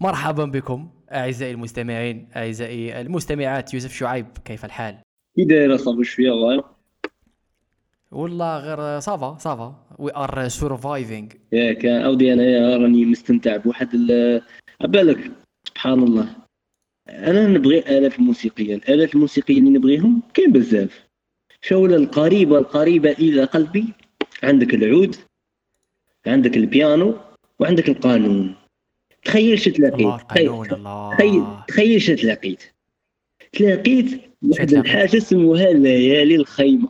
مرحبا بكم أعزائي المستمعين أعزائي المستمعات. يوسف شعيب كيف الحال؟ كي داير ça va شوية الله والله غير ça va ça va. we are surviving ياك أودي أنا راني مستمتع بواحد عبالك سبحان الله. أنا نبغي آلات الموسيقية. الآلات الموسيقية اللي نبغيهم كاين بزاف. شو القريبه القريبة إلى قلبي عندك العود عندك البيانو وعندك القانون. تخيل شو تلاقيت. تخيل تخيل شو تلاقيت. تلاقيت واحد الحاجة سموها ليالي الخيمه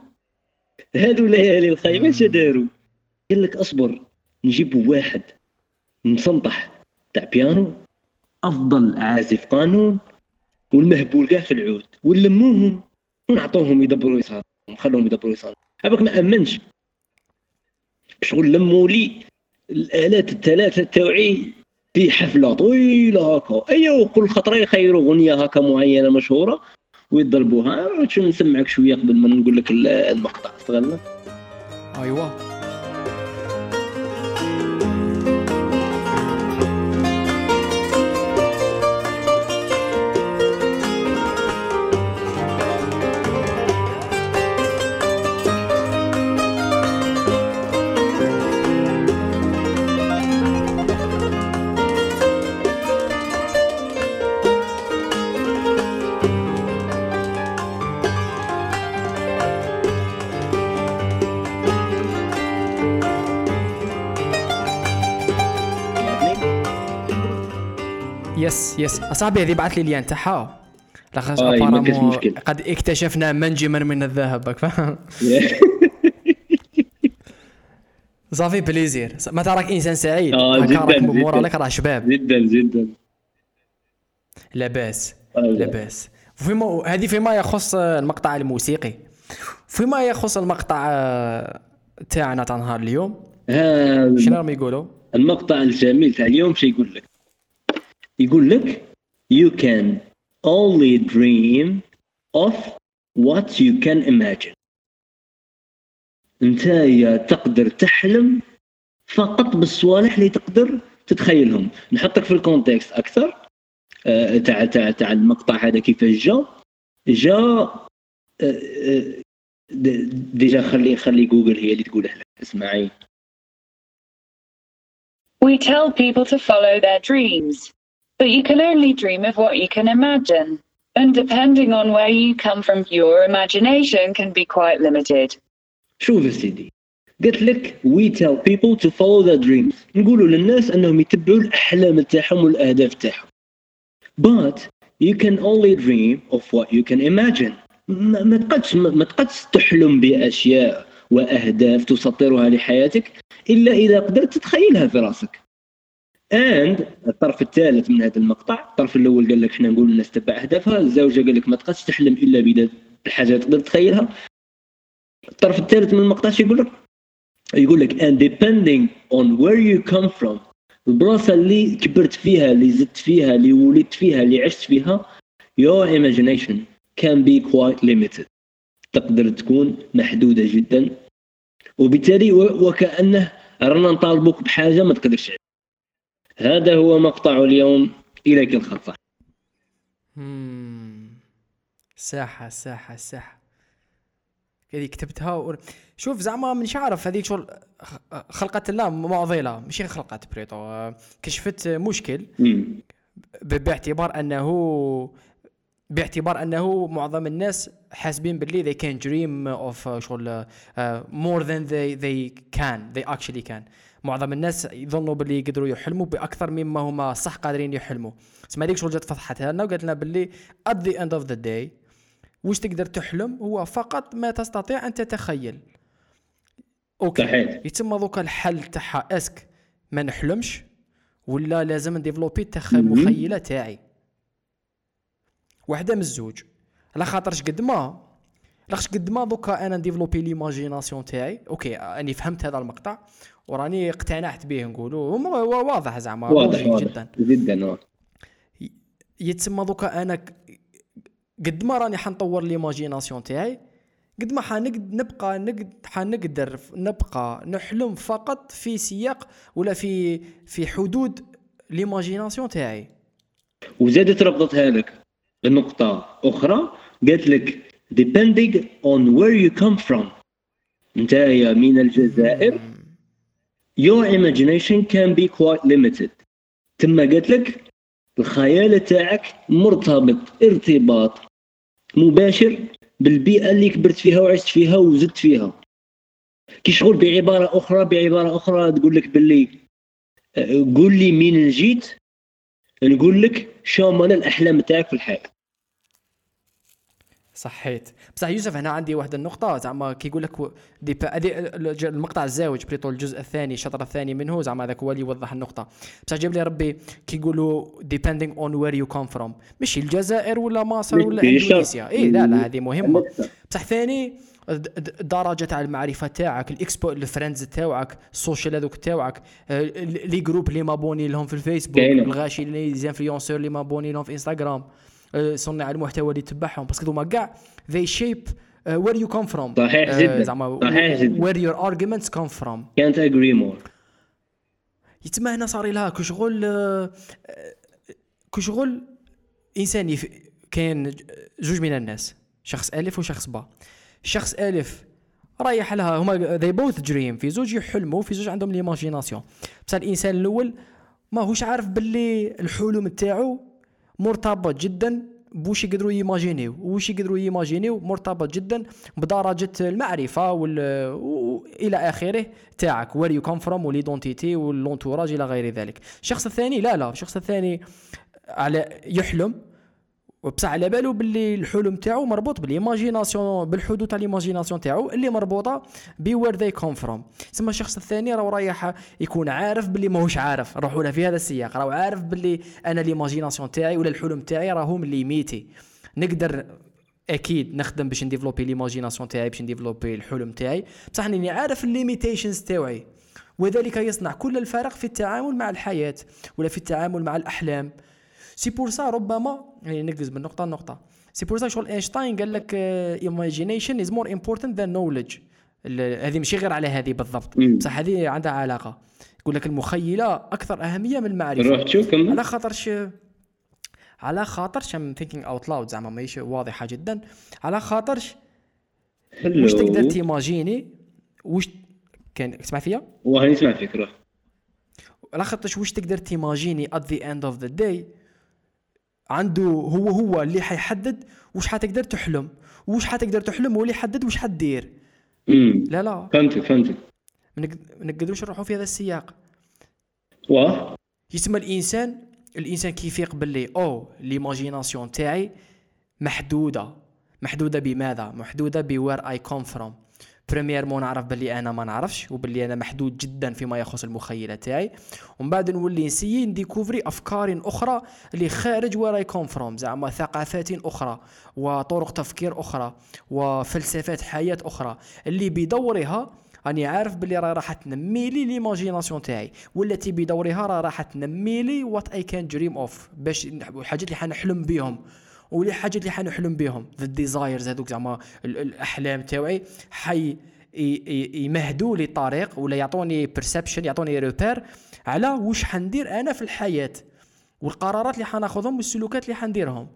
هادو ليالي الخيمه اش داروا؟ قال لك أصبر نجيب واحد مسنطح تاع بيانو أفضل عازف قانون والمهبول كاع في العود ونلموهم ونعطوهم يدبروا يصاروا نخلوهم يدبروا يصاروا هذاك ما آمنش. شغل لموا لي الآلات الثلاثة تاوعي في حفله طويلة هكا. ايوا كل خطرة يخيروا أغنية هكا معينة مشهورة ويضربوها. نسمعك شوية قبل ما نقول لك المقطع. استغلنا أيوه. yes yes. أصاحبي هذه بعث لي ال lien تاعها. لاخاطش آه قد اكتشفنا منجما من الذهب فاهم ça fait plaisir. ما تراك إنسان سعيد. آه جدا جدا. لك راه شباب. جدا جدا. لاباس. آه لاباس. فيما هذه فيما يخص المقطع الموسيقي. فيما يخص المقطع آه، تاعنا تاع نهار اليوم شنو راهم يقولوا؟ المقطع الجميل تاع اليوم شو يقول لك؟ يقول لك you can only dream of what you can imagine. أنت تقدر تحلم فقط بالصوالح اللي تقدر تتخيلهم. نحطك في الكونتكست أكثر. آه، تاع تاع تاع المقطع هذا كيفاش جا. جا آه، آه، ديجا خلي خلي جوجل هي اللي تقولها لك. اسمعي. We tell people to follow their dreams. But you can only dream of what you can imagine. And depending on where you come from, your imagination can be quite limited. شوف سيدي قلت لك we tell people to follow their dreams نقولوا للناس انهم يتبعوا الاحلام تاعهم والاهداف تاعهم but you can only dream of what you can imagine ما تقدش ما تقدش تحلم باشياء واهداف تسطرها لحياتك الا اذا قدرت تتخيلها في راسك اند الطرف الثالث من هذا المقطع الطرف الأول قال لك إحنا نقول الناس تبع أهدافها الزوجة قال لك ما تقدرش تحلم إلا بالحاجة تقدر تتخيلها الطرف الثالث من المقطع شو يقول لك؟ يقول لك and depending on where you come from البلاصة اللي كبرت فيها اللي زدت فيها اللي ولدت فيها اللي عشت فيها your imagination can be quite limited. تقدر تكون محدودة جدا. وبالتالي وكأنه رانا نطالبوك بحاجة ما تقدرش هذا هو مقطع اليوم. إليك الخطة. ساحة ساحة ساحة هذه كتبتها و... شوف زعما مش عارف هذيك شغل خلقت الله معضلة. ماشي خلقت بريتو كشفت مشكل باعتبار انه باعتبار أنه معظم الناس حاسبين باللي they can dream of شغل uh, more than they they can they actually can. معظم الناس يظنوا باللي يقدروا يحلموا بأكثر مما هما صح قادرين يحلموا. تسمى هذيك شغل جات فضحتها لنا وقالت لنا باللي at the end of the day واش تقدر تحلم؟ هو فقط ما تستطيع أن تتخيل. okay صحيح. يتم دوكا الحل تاعها. est-ce que ما نحلمش ولا لازم ن développer التخ... المخيله تاعي. واحدة من الزوج. على خاطرش قد ما لاخش قد ما دوكا أنا ن développer l'imagination تاعي. okay أني فهمت هذا المقطع. وراني اقتنعت به نقولوا واضح زعما واضح, جدا. جدا يتسمى دوكا أنا قد ما راني حنطور l'imagination تاعي قد ما حنقد نبقى نقد حنقدر نبقى نحلم فقط في سياق ولا في في حدود ليماجيناسيون تاعي. وزادت ربطتها لك. بنقطة أخرى قالت لك depending on where you come from. أنت من الجزائر your imagination can be quite limited. تما قالت لك؟ الخيال تاعك مرتبط ارتباط مباشر بالبيئة اللي كبرت فيها وعشت فيها وزدت فيها. كي شغل بعبارة أخرى بعبارة أخرى تقول لك باللي آه، قول لي مين جيت؟ نقول لك شو أنا الأحلام تاعك في الحياة. صحيت. بصح يوسف هنا عندي واحد النقطة زعما كي يقول لك دي المقطع الزاوج بريتو الجزء الثاني الشطر الثاني منه زعما هذاك هو اللي يوضح النقطة. بصح جاب لي ربي كي يقولوا depending on where you come from. ماشي الجزائر ولا مصر ولا إندونيسيا. اي لا لا هذه مهمة. بصح ثاني الدرجه تاع المعرفة تاعك الاكسبو ال friends تاعك ال social هذوك تاعك les groupes اللي م abonné لهم في الفيسبوك الغاشي les influenceurs اللي م abonné لهم في إنستغرام. صناع المحتوى اللي تبعهم. parce que هما كاع they shape uh, where you come from. صحيح uh, جدا. زعما صحيح جدا. where your arguments come from. Can't agree more. يتما هنا صار لها كشغل uh, كشغل انسان يف... كاين جوج من الناس شخص ألف وشخص با شخص ألف رايح لها هما they both dream. في زوج يحلموا في زوج عندهم l'imagination بصح الإنسان الأول ما هوش عارف باللي الحلم تاعو مرتبط جدا بوش يقدروا ي imagine يو. وش يقدروا ي imagine يو؟ مرتبط جدا بدرجة المعرفة وال إلى آخره تاعك. where you come from و l'identité و l'entourage إلى غير ذلك. الشخص الثاني لا لا. الشخص الثاني على يحلم. وبصح على بالو باللي الحلم تاعو مربوط بال imagination بالحدود تاع ال imagination تاعو اللي مربوطة ب where they come from تسمى الشخص الثاني راه رايح يكون عارف باللي ماهوش عارف نروحوا له في هذا السياق. راه عارف باللي أنا ال imagination تاعي ولا الحلم تاعي راهم limités نقدر أكيد نخدم باش ن développer l'imagination تاعي باش ن développer الحلم تاعي. بصح اني عارف ال limitations تاعي. وذلك يصنع كل الفرق في التعامل مع الحياة ولا في التعامل مع الأحلام. c'est pour ça ربما يعني نقز من نقطه لنقطه c'est pour ça شغل اينشتاين قال لك imagination is more important than knowledge هذه ماشي غير على هذه بالضبط. بصح هذه عندها علاقة. يقول لك المخيلة أكثر أهمية من المعرفة. روح على خاطرش على خاطرش I'm thinking out loud زعما ماهيش واضحة جدا. على خاطرش واش تقدر ت imaginer؟ واش كان تسمع فيا؟ واه نسمع فيك روح. على خاطرش واش تقدر ت imaginer at the end of the day عنده هو هو اللي حيحدد وش حتقدر تحلم وش حتقدر تحلم هو اللي يحدد وش حدير. لا لا. فهمتك فهمتك. ما نقدروش نروحوا في هذا السياق. واه؟ يسمى الإنسان الإنسان كيفيق باللي أو l'imagination تاعي محدودة. محدودة بماذا؟ محدودة ب where I come from mais نعرف باللي أنا ما نعرفش وباللي أنا محدود جدا فيما يخص المخيلة تاعي. ومن بعد نولي ن essayer ن découvrir أفكار أخرى اللي خارج where I come from زعما ثقافات أخرى وطرق تفكير أخرى وفلسفات حياة أخرى. اللي بدورها راني عارف باللي راه راح تنمي لي l'imagination تاعي. والتي بدورها راه راح تنمي لي what I can dream of باش الحاجات اللي حنحلم بهم ولي حاجات اللي حنحلم بهم the desires هذوك زعما الأحلام تاعي حي يمهدوا لي طريق ولا يعطوني perception يعطوني repère على واش حندير أنا في الحياة والقرارات اللي حناخذهم والسلوكات اللي حنديرهم.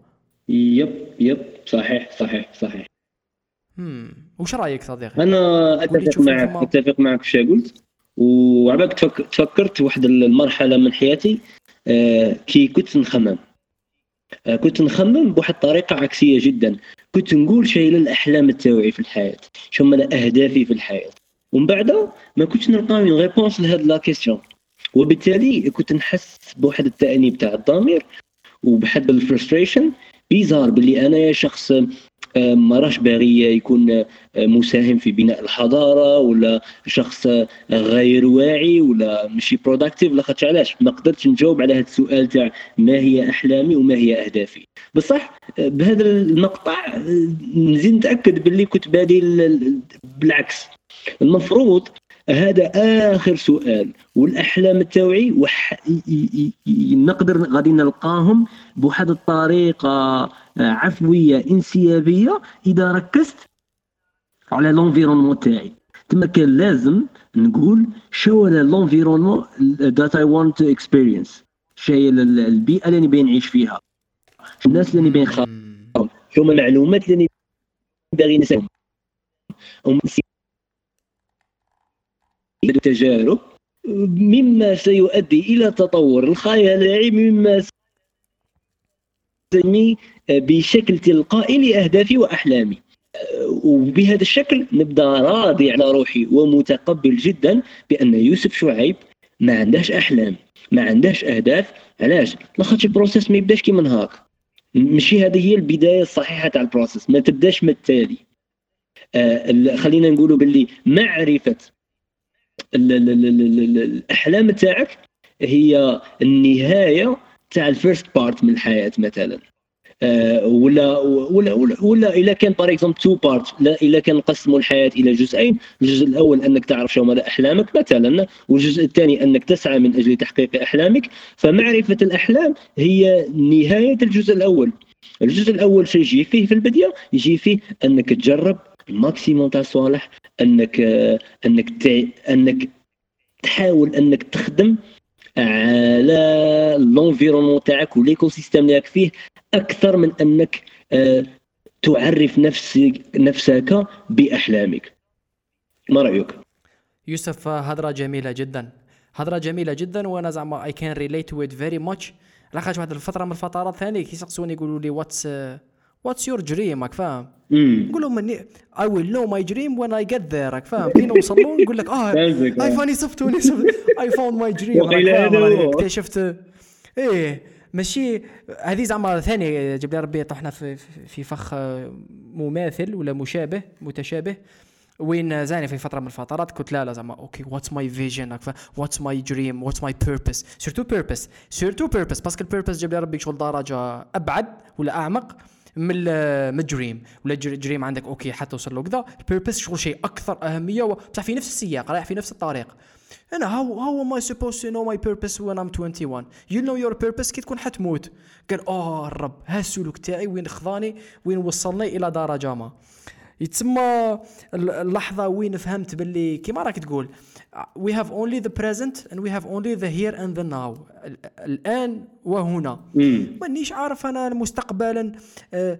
yep yep. صحيح صحيح صحيح. امم واش رأيك صديقي؟ أنا أتفق معك أتفق معك في قلت. وعباك تفكرت واحد المرحلة من حياتي آه كي كنت نخمم. كنت نخمم بواحد الطريقة عكسية جدا. كنت نقول شيء للاحلام تاوعي في الحياة شو هما اهدافي في الحياة. ومن بعد ما كنتش نلقى من réponse لهاد la question وبالتالي كنت نحس بواحد التأنيب تاع الضمير وبواحد ال frustration bizarre باللي أنا شخص ما راش باغي يكون مساهم في بناء الحضارة ولا شخص غير واعي ولا ماشي productive لاخاطش علاش؟ ما قدرتش نجاوب على هذا السؤال تاع ما هي أحلامي وما هي أهدافي. بصح بهذا المقطع نزيد نتأكد باللي كنت بادي بالعكس. المفروض هذا آخر سؤال والأحلام تاوعي وح... نقدر غادي نلقاهم بواحد الطريقة عفوية انسيابية إذا ركزت على l'environnement تاعي. تما كان لازم نقول شو l'environnement that I want to experience شي البيئة اللي نبي نعيش فيها. الناس اللي نبي نخالط. شو المعلومات اللي باغي نسمعهم التجارب مما سيؤدي إلى تطور الخيال العلمي مما سيسمي بشكل تلقائي لأهدافي وأحلامي. وبهذا الشكل نبدأ راضي على روحي ومتقبل جدا بأن يوسف شعيب ما عندهش أحلام ما عندهش أهداف. علاش؟ لاخاطش ال process ما يبداش كيما نهار ماشي هذه هي البداية الصحيحة تاع ال process ما تبداش من التالي. آه خلينا نقولوا باللي معرفة ال- ال- ال- ال- ال- الأحلام تاعك هي النهاية تاع ال first part من الحياة مثلا. ولا ولا ولا, ولا اذا كان par exemple two parts لا اذا كان نقسموا الحياة إلى جزئين الجزء الأول أنك تعرف شو مدى أحلامك مثلا والجزء الثاني أنك تسعى من أجل تحقيق أحلامك. فمعرفة الأحلام هي نهاية الجزء الأول. الجزء الأول شو يجي فيه في البداية يجي فيه أنك تجرب ال maximum تاع الصوالح أنك آه، أنك تع... أنك تحاول أنك تخدم على l'environnement تاعك و l'écosystème اللي راك فيه. أكثر من أنك آه، تعرف نفسك نفسك بأحلامك. ما رأيك؟ يوسف هضره جميلة جدا. هضره جميلة جدا وأنا زعما I can relate to it very much لاخاطش واحد الفترة من الفترات ثاني كيسقسوني يقولوا لي واتس واتس يور دريم راك فاهم؟ نقول لهم اي ويل نو ماي دريم وين اي جيت ذير راك فاهم؟ كي نوصل له نقول لك آه آه. اي فاني صفتوني اي فاوند ماي دريم. اكتشفت. إيه. ماشي هذه زعما ثاني لي ربي طحنا في في فخ آه، مماثل ولا مشابه متشابه. وين زاني في فترة من الفترات؟ كنت لا لا زعما أوكي واتس ماي فيجن what's my dream what's my purpose surtout purpose surtout purpose parce que ال purpose جاب لي ربي شغل درجة أبعد ولا أعمق من من ال dream. ولا ال dream عندك okay حتى توصل له كذا. ال purpose شغل شيء أكثر أهمية بصح في نفس السياق رايح في نفس الطريق. أنا how how am I supposed to know my purpose when I'm 21 you know your purpose كي تكون حتموت. قال آه الرب ها السلوك تاعي وين خذاني وين وصلني إلى درجة ما. يتسمى ال- اللحظة وين فهمت باللي كيما راك تقول. We have only the present and we have only the here and the now. ال- الآن وهنا. مانيش عارف أنا مستقبلا آه،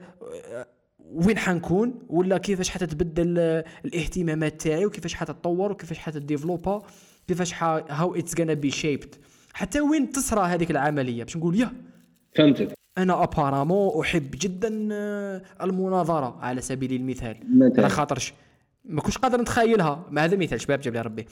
وين حنكون ولا كيفاش حتتبدل الاهتمامات تاعي وكيفاش حتتطور وكيفاش حت développa كيفاش how it's gonna be shaped حتى وين تصرى هذيك العملية؟ باش نقول يا. فهمتك. أنا apparemment أحب جدا آه، المناظرة على سبيل المثال. على خاطرش. ما كنتش قادر نتخيلها. مع هذا المثال شباب جاب لي ربي.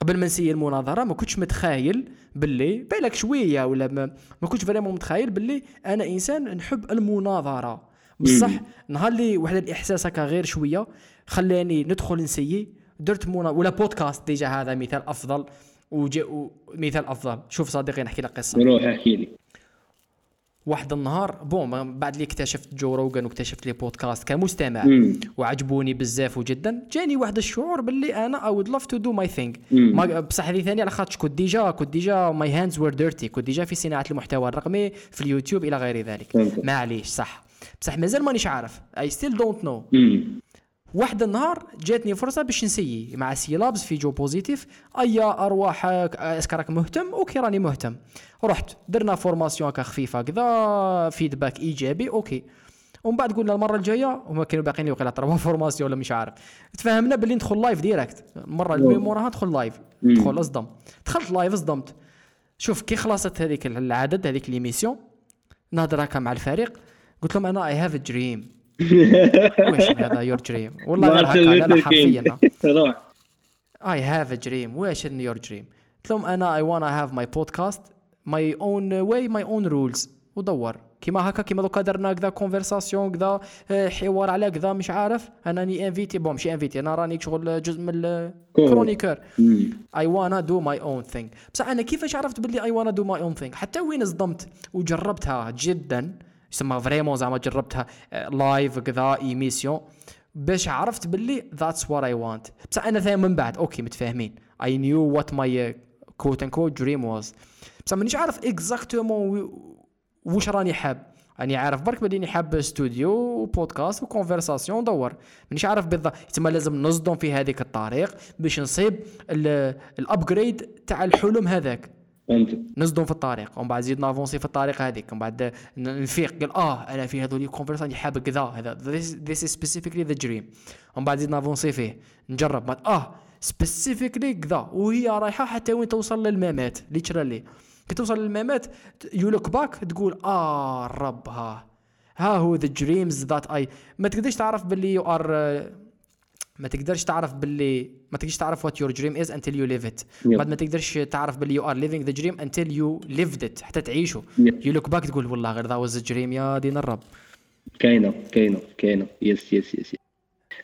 قبل ما نسيي المناظرة ما كنتش متخايل باللي بالك شوية ولا ما, ما كنتش vraiment متخايل باللي أنا إنسان نحب المناظرة. بصح نهار اللي واحد الإحساس هكا غير شوية خلاني ندخل نسيي. درت منا ولا podcast déjà هذا مثال أفضل. وجا مثال أفضل. شوف صديقي نحكي لك قصة. روح أحكي لي. واحد النهار bon بعد اللي اكتشفت جو روغان واكتشفت les podcasts كمستمع. مم. وعجبوني بزاف جدا جاني واحد الشعور باللي أنا I would love to do my thing. بصح هذه ثانية على خاطرش كنت déjà كنت déjà my hands were dirty كنت déjà في صناعة المحتوى الرقمي في اليوتيوب إلى غير ذلك. معليش صح. بصح مازال مانيش عارف. I still don't know واحد النهار جاتني فرصة باش نسيي مع سيلابس في جو بوزيتيف. أيا أرواحك est-ce que راك مهتم okay راني مهتم. رحت درنا formation هكا خفيفة كذا feedback إيجابي okay. ومن بعد قلنا المرة الجاية هما كانوا باغيين وقيلا formation ولا مش عارف. تفاهمنا باللي ندخل live direct المرة اللي موراها ندخل live ندخل أصدم. دخلت live أصدمت. شوف كي خلصت هذيك العدد هذيك l'émission نهضر هكا مع الفريق. قلت لهم أنا I have dream واش هذا your dream والله غير هكا لا حرفيا I have a dream. واش in your dream قلت لهم أنا I wanna have my podcast my own way my own rules. ودور. كيما هكا كيما دوكا درنا كذا conversation كذا آه، حوار على كذا مش عارف. انني invité bon ماشي invité أنا راني شغل جزء من ال chroniqueur I wanna do my own thing. بصح أنا كيفاش عرفت باللي I wanna do my own thing حتى وين صدمت؟ وجربتها جدا. يسمى vraiment زعما جربتها live كذا émission باش عرفت باللي that's what I want بصح أنا ثاني من بعد okay متفاهمين. I knew what my quote unquote dream was بصح مانيش عارف exactement واش راني حاب. راني عارف برك بلي حاب استوديو و podcast و conversation دور مانيش عارف بالضبط. تما لازم نصدم في هذيك الطريق باش نصيب ال upgrade تاع الحلم هذاك. نصدم في الطريق ومن بعد زيد n'avancer في الطريق هذيك ومن بعد نفيق قال آه أنا في هذول conversation حاب كذا هذا this is specifically the dream. ومن بعد زيد n'avancer فيه نجرب. بعد آه specifically كذا وهي رايحة حتى وين توصل للمامات literally كي توصل للمامات you look back تقول آه الرب ها ها هو the dreams that I ما تقدرش تعرف باللي you are ما تقدرش تعرف باللي ما تقدرش تعرف what your dream is until you live it. بعد ما تقدرش تعرف باللي you are living the dream until you lived it حتى تعيشه. you look back تقول والله غير that was dream يا دين الرب. كاينة كاينة كاينة. yes yes yes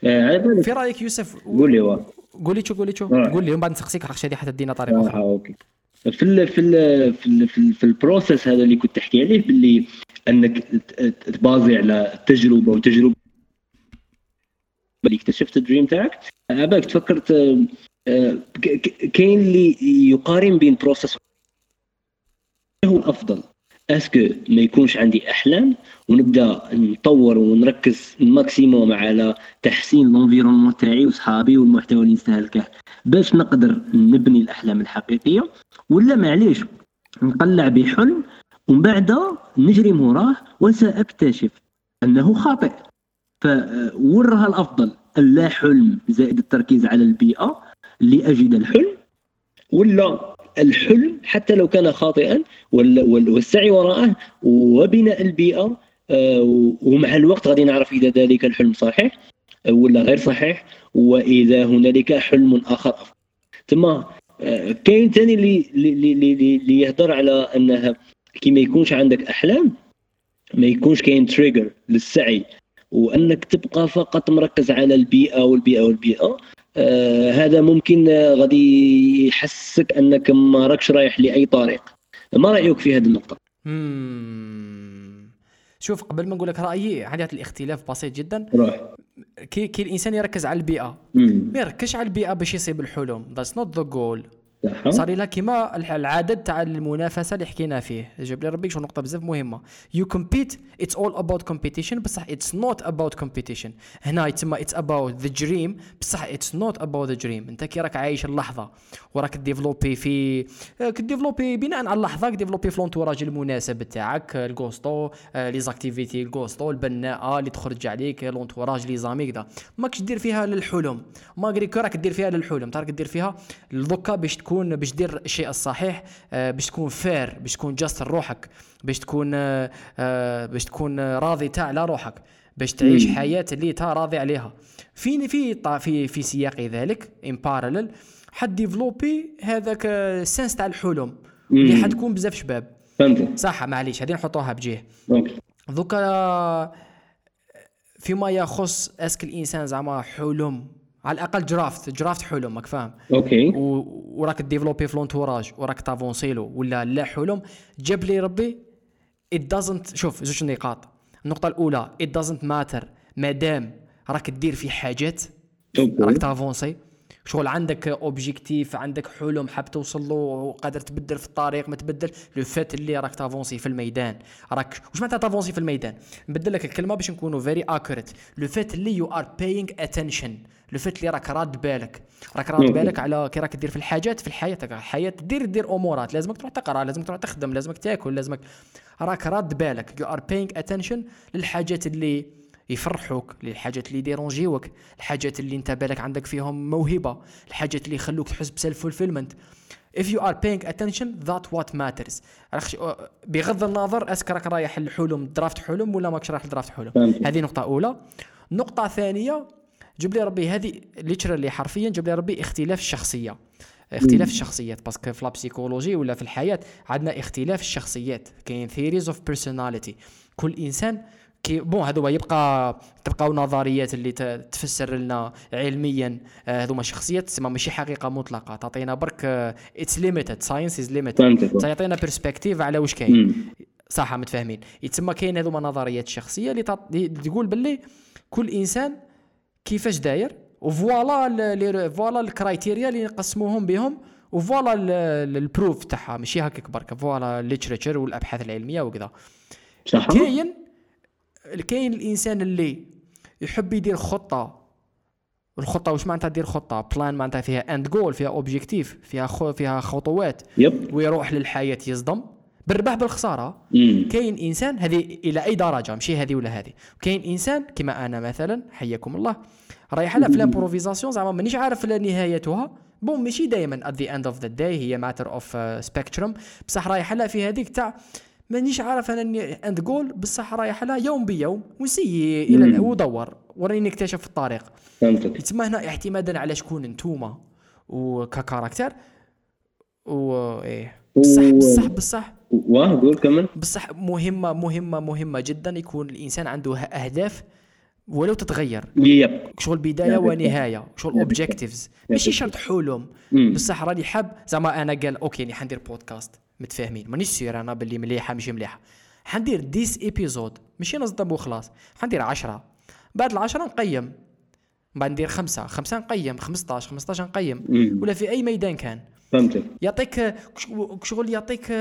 آه، على في رأيك يوسف؟ قول لي واه قول لي شو قول لي شو. آه. قول لي ومن بعد نسقسيك راح هذه حتى تدينا طريقه أخرى okay. في ال في ال في ال في, ال في ال process هذا اللي كنت تحكي عليه باللي أنك تبaser على التجربه وتجربة اللي اكتشفت ال dream تاعك؟ أباك تفكرت آه، آه، كاين اللي يقارن بين process هو الأفضل. est-ce que ما يكونش عندي أحلام ونبدأ نطور ونركز ال maximum على تحسين الانفيرونمون تاعي وصحابي والمحتوى اللي نستهلكه باش نقدر نبني الأحلام الحقيقية؟ ولا معليش نقلع بحلم ومن بعد نجري موراه وساكتشف أنه خاطئ. فورها الأفضل اللا حلم زائد التركيز على البيئة لأجد الحلم. ولا الحلم حتى لو كان خاطئا وال- وال- والسعي وراءه وبناء البيئة آه، ومع الوقت غادي نعرف إذا ذلك الحلم صحيح ولا غير صحيح وإذا هنالك حلم آخر ثم آه، كاين ثاني اللي يهضر على أنها كي ما يكونش عندك أحلام ما يكونش كاين تريجر للسعي. وأنك تبقى فقط مركز على البيئة والبيئة والبيئة. آه هذا ممكن آه، غادي يحسك أنك ما راكش رايح لأي طريق. ما رأيك في هذه النقطة. شوف قبل ما نقول لك رأيي عندي هذا الاختلاف بسيط جدا. روح. كي, كي الإنسان يركز على البيئة. ما يركزش على البيئة باش يصيب الحلم. that's not the goal صار لها كيما العدد تاع المنافسة اللي حكينا فيه. جاب لي ربي شو نقطة بزاف مهمة. you compete it's all about competition بصح it's not about competition هنا يتسمى it's about the dream بصح it's not about the dream انت كي راك عايش اللحظة وراك ديفلوبي في آه، كديفلوبي بناء على اللحظة كديفلوبي في لونتوراج المناسب تاعك الكوستو لي زاكتيفيتي الكوستو البناءة اللي تخرج عليك لونتوراج لي زامي كذا ماكش دير فيها للحلم. ما راك دير فيها للحلم. تراك دير فيها دوكا باش تكون باش دير الشيء الصحيح آه، باش تكون فير باش تكون جاست لروحك باش تكون آه، آه، باش تكون راضي تاع على روحك باش تعيش. حياة اللي تا راضي عليها. في في في في سياق ذلك ان بارالل حد ديفلوبي هذاك السنس تاع الحلم اللي. حتكون بزاف شباب. فهمت صح معليش هذه نحطوها بجيه. دوكا فيما يخص اسك الإنسان زعما حلم؟ على الأقل جرافت جرافت حلم راك فاهم؟ أوكي. و- وراك ديفلوبي في لونتوراج وراك تافونسيلو ولا لا حلم؟ جاب لي ربي it doesn't شوف زوج نقاط. النقطة الأولى it doesn't matter. مادام راك دير في حاجات راك t'avancer شغل عندك objectif عندك حلم حاب توصل له وقادر تبدل في الطريق ما تبدل le fait اللي راك t'avancer في الميدان. راك واش معناتها t'avancer في الميدان؟ نبدل لك الكلمة باش نكونوا very accurate le fait اللي you are paying attention le fait اللي راك راد بالك. راك راد. بالك على كي راك دير في الحاجات في حياتك الحياة دير دير أمورات. لازمك تروح تقرا لازمك تروح تخدم لازمك تاكل لازمك راك راد بالك. you are paying attention للحاجات اللي يفرحوك للحاجات اللي يdérangerوك الحاجات اللي انت بالك عندك فيهم موهبة الحاجات اللي يخلوك تحس ب self-fulfillment if you are paying attention that what matters. بغض النظر est-ce que راك رايح للحلم draft حلم ولا ماكش رايح ل draft حلم. هذه نقطة أولى. نقطة ثانية جاب لي ربي هذه literally حرفيا جاب لي ربي اختلاف الشخصية. اختلاف الشخصيات parce que في la psychologie ولا في الحياة عندنا اختلاف الشخصيات. كاين theories of personality كل إنسان كي bon هذو يبقى تبقاو نظريات اللي تفسر لنا علميا. آه، هذوما شخصيات تسمى ماشي حقيقة مطلقة. تعطينا برك it's limited science is limited تعطينا perspective على واش كاين. صح متفاهمين. يتسمى كاين هذوما نظريات شخصية اللي تقول باللي كل إنسان كيفاش داير و voilà voilà ال criteria اللي نقسموهم بهم و voilà ال- ال- ال preuve تاعها ماشي هكاك برك voilà ال literature والأبحاث العلمية وكذا. كاين كاين الإنسان اللي يحب يدير خطة الخطة واش معناتها دير خطة؟ plan معناتها فيها end goal فيها objectif فيها خو فيها خطوات yep. ويروح للحياة يصدم. بالربح بالخسارة. كاين إنسان هذه إلى أي درجة ماشي هذه ولا هذه. كاين إنسان كما أنا مثلا حياكم الله رايح على في ال improvisation زعما مانيش عارف لا نهايتها. bon ماشي دائما at the end of the day هي matter of spectrum بصح رايح لها في هذيك تاع مانيش عارف أنا end goal بصح رايح لها يوم بيوم ونسي إلى. ودور. وراني نكتشف الطريق. فهمتك. تسمى هنا اعتمادا على شكون نتوما وك character. و إيه. بصح بصح بصح واه قول كمل. بصح مهمة مهمة مهمة جدا يكون الإنسان عنده أهداف ولو تتغير. yep. شغل بداية نعم. ونهاية شغل. objectives ماشي شرط حلم. بصح راني حاب زعما أنا قال okay راني حندير بودكاست متفاهمين. مانيش sûr أنا باللي مليحة ماشي مليحة. حندير dix épisodes ماشي نصدم وخلاص. حندير عشرة. بعد العشرة نقيم. بعد ندير خمسة. خمسة نقيم. 15 15 نقيم. ولا في أي ميدان كان. فهمتك. يعطيك شغل يعطيك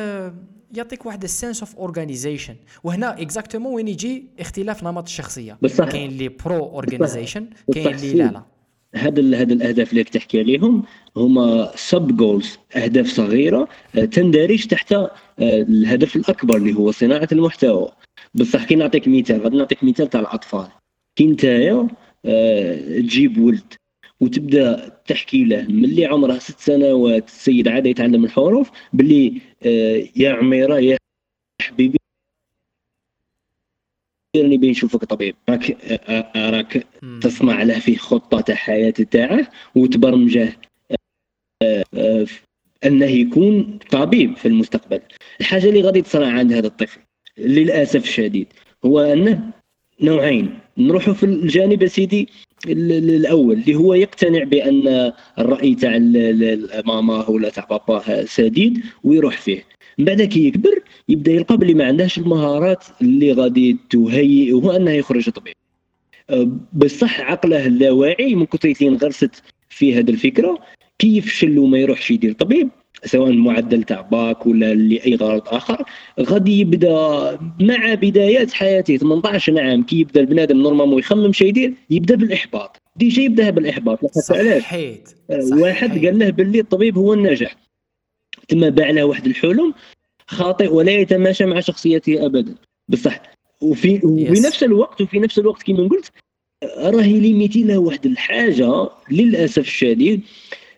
يعطيك واحد ال sense of organization وهنا exactement وين يجي اختلاف نمط الشخصية. كاين اللي pro organization كاين اللي لا لا. ال- هذا الأهداف اللي تحكي عليهم هما sub goals أهداف صغيرة آه، تندرج تحت آه، الهدف الأكبر اللي هو صناعة المحتوى. بصح كي نعطيك مثال غادي نعطيك مثال تاع الأطفال. كي نتايا آه، تجيب ولد. وتبدا تحكي له ملي عمره ست سنوات السيد عاد يتعلم الحروف باللي آه، يا عميرة يا حبيبي. راني بين نشوفك طبيب. راك آه، آه، راك. تصنع له فيه خطة تاع حياة تاعه وتبرمجه أنه يكون طبيب في المستقبل. الحاجة اللي غادي تصنع عند هذا الطفل للأسف الشديد هو أنه نوعين. نروحوا في الجانب سيدي ال- ال- الأول اللي هو يقتنع بأن الرأي تاع ماماه ولا تاع باباه سديد ويروح فيه. من بعد كي يكبر يبدأ يلقى بلي ما عندهاش المهارات اللي غادي تهيئه أنه يخرج طبيب. بصح عقله اللاواعي من كثر انغرست في هذه الفكرة كي يفشل وما يروحش يدير طبيب؟ سواء معدل تاع باك ولا لاي غرض آخر غادي يبدا مع بدايات حياته 18 عام كي يبدا البنادم normalement يخمم شي يدير يبدا بالإحباط. déjà يبدا بالإحباط علاش؟ صحيت. واحد. قال له باللي الطبيب هو النجاح ثم باع له واحد الحلم خاطئ ولا يتماشى مع شخصيته ابدا. بصح وفي وفي. نفس الوقت وفي نفس الوقت كما قلت راهي limité له واحد الحاجة للأسف الشديد.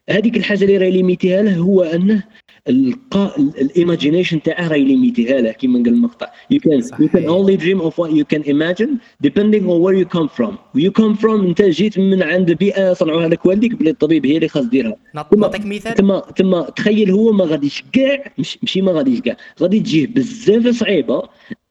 هذيك الحاجة اللي راهي limité ها له هو انه القا ال imagination تاعه راهي limité ها له كما قال المقطع. Can you can صحيح. only dream of what you can imagine depending on where you come from. You come from أنت جيت من عند بيئة صنعوها لك والديك بلي الطبيب هي اللي خاص ديرها نعطيك مثال. ثم ثم تخيل هو ما غاديش كاع مش ماشي ما غاديش كاع غادي تجيه بزاف صعيبة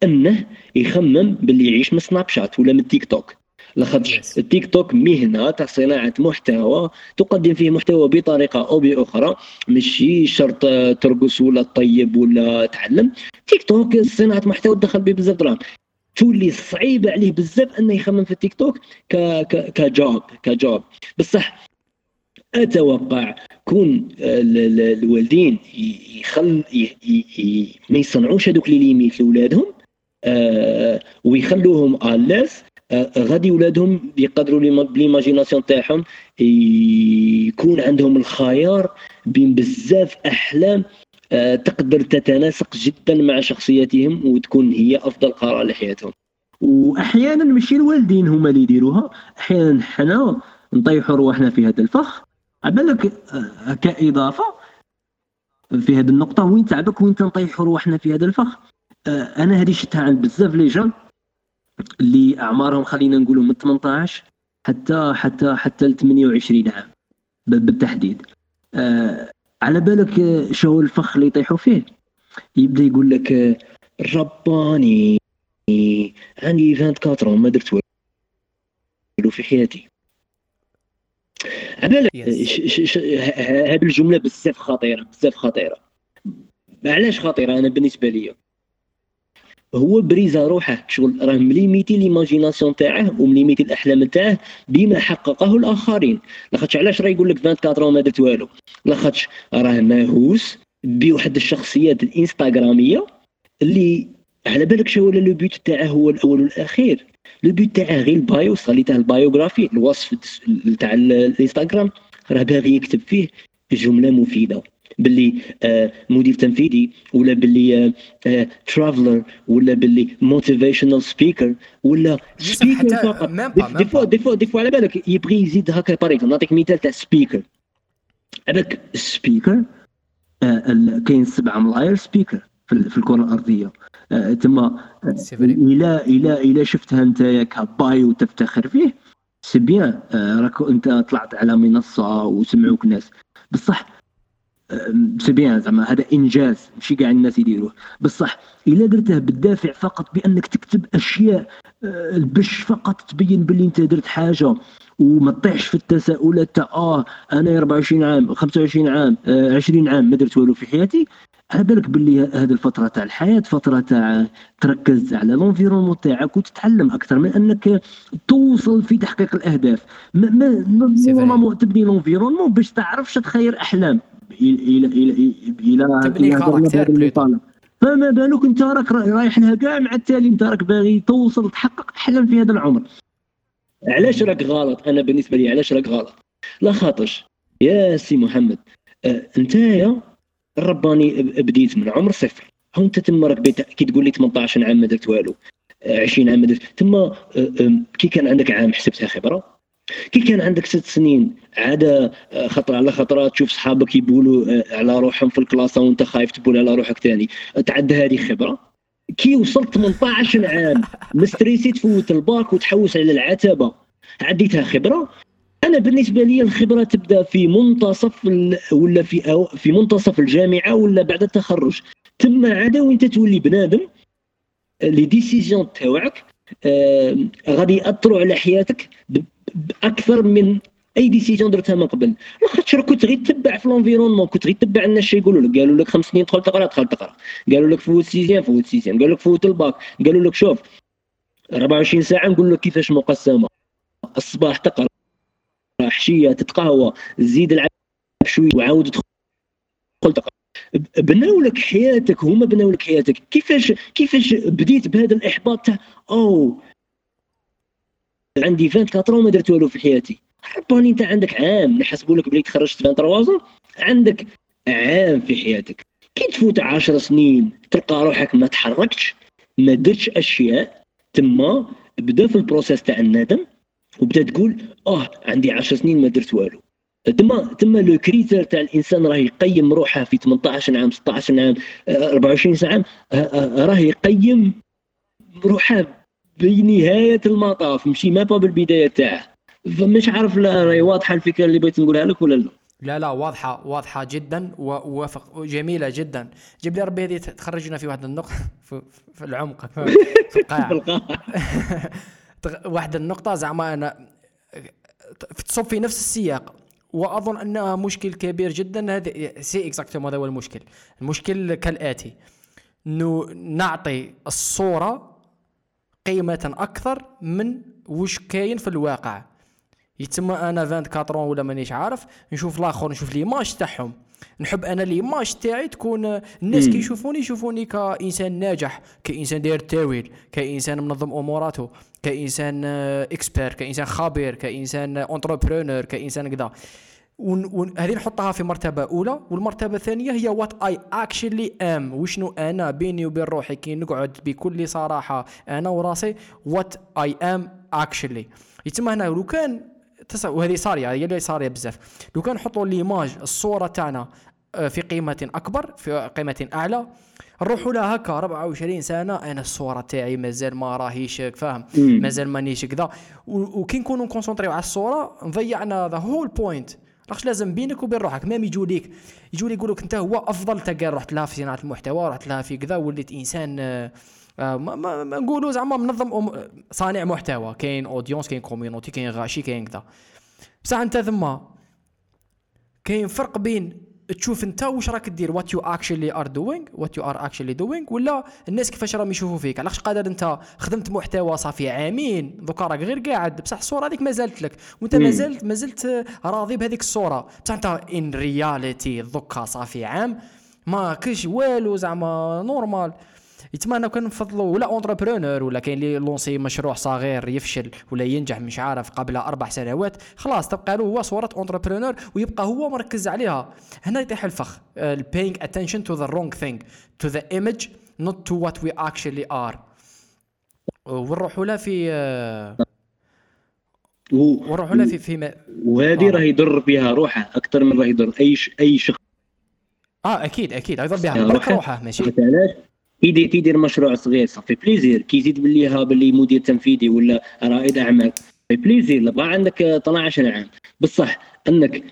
أنه يخمم باللي يعيش من سناب شات ولا من التيك توك. لاخاطش Yes. التيك توك مهنة تاع صناعه محتوى تقدم فيه محتوى بطريقة أو بأخرى. ماشي شرط ترقص ولا تطيب ولا تعلم. تيك توك صناعة محتوى تدخل به بزاف دراهم. تولي صعيبه عليه بزاف إنه يخمم في التيك توك ك ك ك job ك job. بصح أتوقع كون ال- ال- الوالدين يخل ي- ي- ي- ما يصنعوش هذوك les limites لاولادهم آه ويخلوهم الاس آه غادي ولادهم يقدروا l'ima- ب l'imagination تاعهم يكون عندهم الخيار بين بزاف أحلام آه تقدر تتناسق جدا مع شخصيتهم وتكون هي أفضل قرار لحياتهم. واحيانا ماشي الوالدين هما اللي يديروها. أحيانا حنا نطيحوا رواحنا في هذا الفخ. عبالك آه، كإضافة في هذه النقطة وين تعبك وين تنطيحوا رواحنا في هذا الفخ؟ آه، أنا هذه شفتها عند بزاف لي جون. اللي اعمارهم خلينا نقولوا من 18 حتى حتى حتى ل 28 عام بالتحديد. آه، على بالك شو الفخ اللي يطيحوا فيه؟ يبدأ يقول لك رباني عندي 24 ما درت والو. في حياتي. ه- هذه الجملة بزاف خطيرة بزاف خطيرة. علاش خطيرة؟ أنا بالنسبة لي هو بريزا روحه شغل راه م limité l'imagination تاعه وم limité الأحلام تاعه بما حققه الآخرين. لاخاطش علاش راه يقول لك 24 وما درت والو؟ لاخاطش راه مهووس بواحد الشخصيات الإنستغرامية اللي على بالك شو ولا le but تاعه؟ هو الأول والأخير. le but تاعه غير ال bio صاليته ال biography الوصف تاع الإنستغرام راه باغي يكتب فيه جملة مفيدة. باللي آه مدير تنفيذي ولا باللي آه traveler آه ولا باللي motivational speaker ولا speaker فقط. des fois des fois des fois على بالك. يبغي يزيد هكا باريك نعطيك مثال تاع speaker هذاك ال speaker آه كاين سبعة ملاير speaker في الكرة الأرضية. آه تما آه، إلى إلى إلى شفتها أنت ك bio تفتخر فيه c'est bien آه راك أنت طلعت على منصة وسمعوك ناس. بصح c'est bien زعما هذا إنجاز ماشي كاع الناس يديروه. بصح إلا درته بالدافع فقط بأنك تكتب أشياء آه، باش فقط تبين باللي أنت درت حاجة وما تطيحش في التساؤلات تاع آه أنا 24 عام 25 عام 20 آه، عام ما درت والو في حياتي. على بالك باللي هذه الفترة تاع الحياة فترة تاع تركز على l'environnement تاعك وتتعلم أكثر من أنك توصل في تحقيق الأهداف. ما ما ما تبني l'environnement باش تعرفش تخير أحلام. إلى إلى إلى فما بالك انت راك رايح لها كاع مع التالي انت راك باغي توصل تحقق احلام في هذا العمر علاش راك غلط أنا بالنسبة لي علاش راك غلط لا خاطرش يا سي محمد آه انت الرباني بديت من عمر صفر هو انت تما راك كي تقول لي 18 عام ما درت والو 20 عام ما درت تما آه، آه، كي كان عندك عام حسبتها خبره كي كان عندك ست سنين عاد آه، خطرة على خطرة تشوف صحابك يبولوا آه، على روحهم في الكلاسة وانت خايف تبول على روحك ثاني تعد هذه خبرة. كي وصلت 18 عام م stressé تفوت الباك وتحوس على العتبة. عديتها خبرة. أنا بالنسبة لي الخبرة تبدأ في منتصف ولا في أو في منتصف الجامعة ولا بعد التخرج. تما عاد وانت تولي بنادم les décisions تاوعك آه غادي يأثروا على حياتك بأكثر من أي decision درتها من قبل. لاخاطش كنت غير تتبع في l'environnement كنت غير تتبع الناس يقولوا لك. قالوا لك خمس سنين دخل تقرأ دخل تقرأ. قالوا لك فوت sixième فوت sixième قالوا لك فوت الباك. قالوا لك شوف 24 ساعة نقول لك كيفاش مقسمة. الصباح تقرأ حشيه تتقهوى زيد العب شوية وعاود تدخل تقرأ. بناو لك حياتك هما بناو لك حياتك. كيفاش كيفاش بديت بهذا الإحباط تاع أو عندي 24 ما درت والو في حياتي. رباني انت عندك عام نحسبوا لك بلي تخرجت 23 عندك عام في حياتك. كي تفوت 10 سنين تلقى روحك ما تحركتش ما درتش أشياء تما بدأ في ال process تاع الندم وبدأ تقول آه عندي 10 سنين ما درت والو. تما تما لو كريتر تاع الإنسان راه يقيم روحه في 18 عام 16 عام 24 عام آه، آه، راه يقيم روحه بنهاية المطاف مشي ما بالبدايه تاعه. فمش عارف لا راهي واضحة الفكرة اللي بغيت نقولها لك ولا لا؟ لا لا واضحة واضحة جدا ووافق جميلة جدا. جيب لي ربي هذه تخرجنا في واحد النقطة في, في العمق في القاع واحد النقطة زعما أنا تصب في نفس السياق. وأظن أنها مشكل كبير جدا هذا c'est exactement هذا هو المشكل. المشكل كالآتي. انه نعطي الصورة قيمة أكثر من وش كاين في الواقع. يتما أنا 24 ولا مانيش عارف نشوف الآخر نشوف l'image تاعهم. نحب أنا l'image تاعي تكون الناس كي يشوفوني يشوفوني كإنسان ناجح كإنسان داير تاويل كإنسان منظم أموراته كإنسان expert كإنسان خبير كإنسان entrepreneur كإنسان كذا. وهذه نحطها في مرتبة أولى والمرتبة الثانية هي what I actually am وشنو أنا؟ بيني وبين روحي كي نقعد بكل صراحة أنا وراسي what I am actually يتم هنا لو كان وهذه صاريه هي اللي صاريه بزاف. لو كان نحطوا l'image الصورة تاعنا آه، في قيمة أكبر في قيمة أعلى نروحوا لها هكا 24 سنة أنا الصورة تاعي مازال ما راهيش فاهم مازال مانيش كذا. وكي نكونوا concentrer يو على الصورة نضيعنا the whole point راكش لازم بينك وبين روحك. même يجوا ليك. يجوا يقولوا أنت هو أفضل تلقى رحت لها في صناعة المحتوى رحت لها في كذا. وليت إنسان آه، آه، ما, ما, ما نقولوا زعما منظم صانع محتوى. كاين audience كاين community كاين غاشي كاين كذا. بصح أنت ثم كاين فرق بين تشوف انت واش راك دير what you actually are doing what you are actually doing ولا الناس كيفاش راهم يشوفوا فيك؟ علاش قادر انت خدمت محتوى صافي عامين دوكا راك غير قاعد بصح الصورة هذيك ما زالت لك وانت ما زلت ما زلت راضي بهذيك الصورة. بصح انت in reality دوكا صافي عام ما كاش والو زعما normal يتما أنا كان نفضلوا ولا entrepreneur ولا كاين اللي lancé مشروع صغير يفشل ولا ينجح مش عارف قبل أربع سنوات خلاص تبقى له هو صورة entrepreneur ويبقى هو مركز عليها هنا يطيح الفخ paying attention to the wrong thing to the image not to what we actually are ونروحوا لها في آه، و- ونروحوا لها في في وهذه آه. راه يضر بها روحه أكثر من راه يضر أي ش... أي شخص آه أكيد أكيد أيضا بها برك. روحه ماشي علاش كيدير كيدير مشروع صغير ça fait plaisir. كيزيد باللي ها باللي مدير تنفيذي ولا رائد أعمال. plaisir لا بقى عندك 12 عام بصح أنك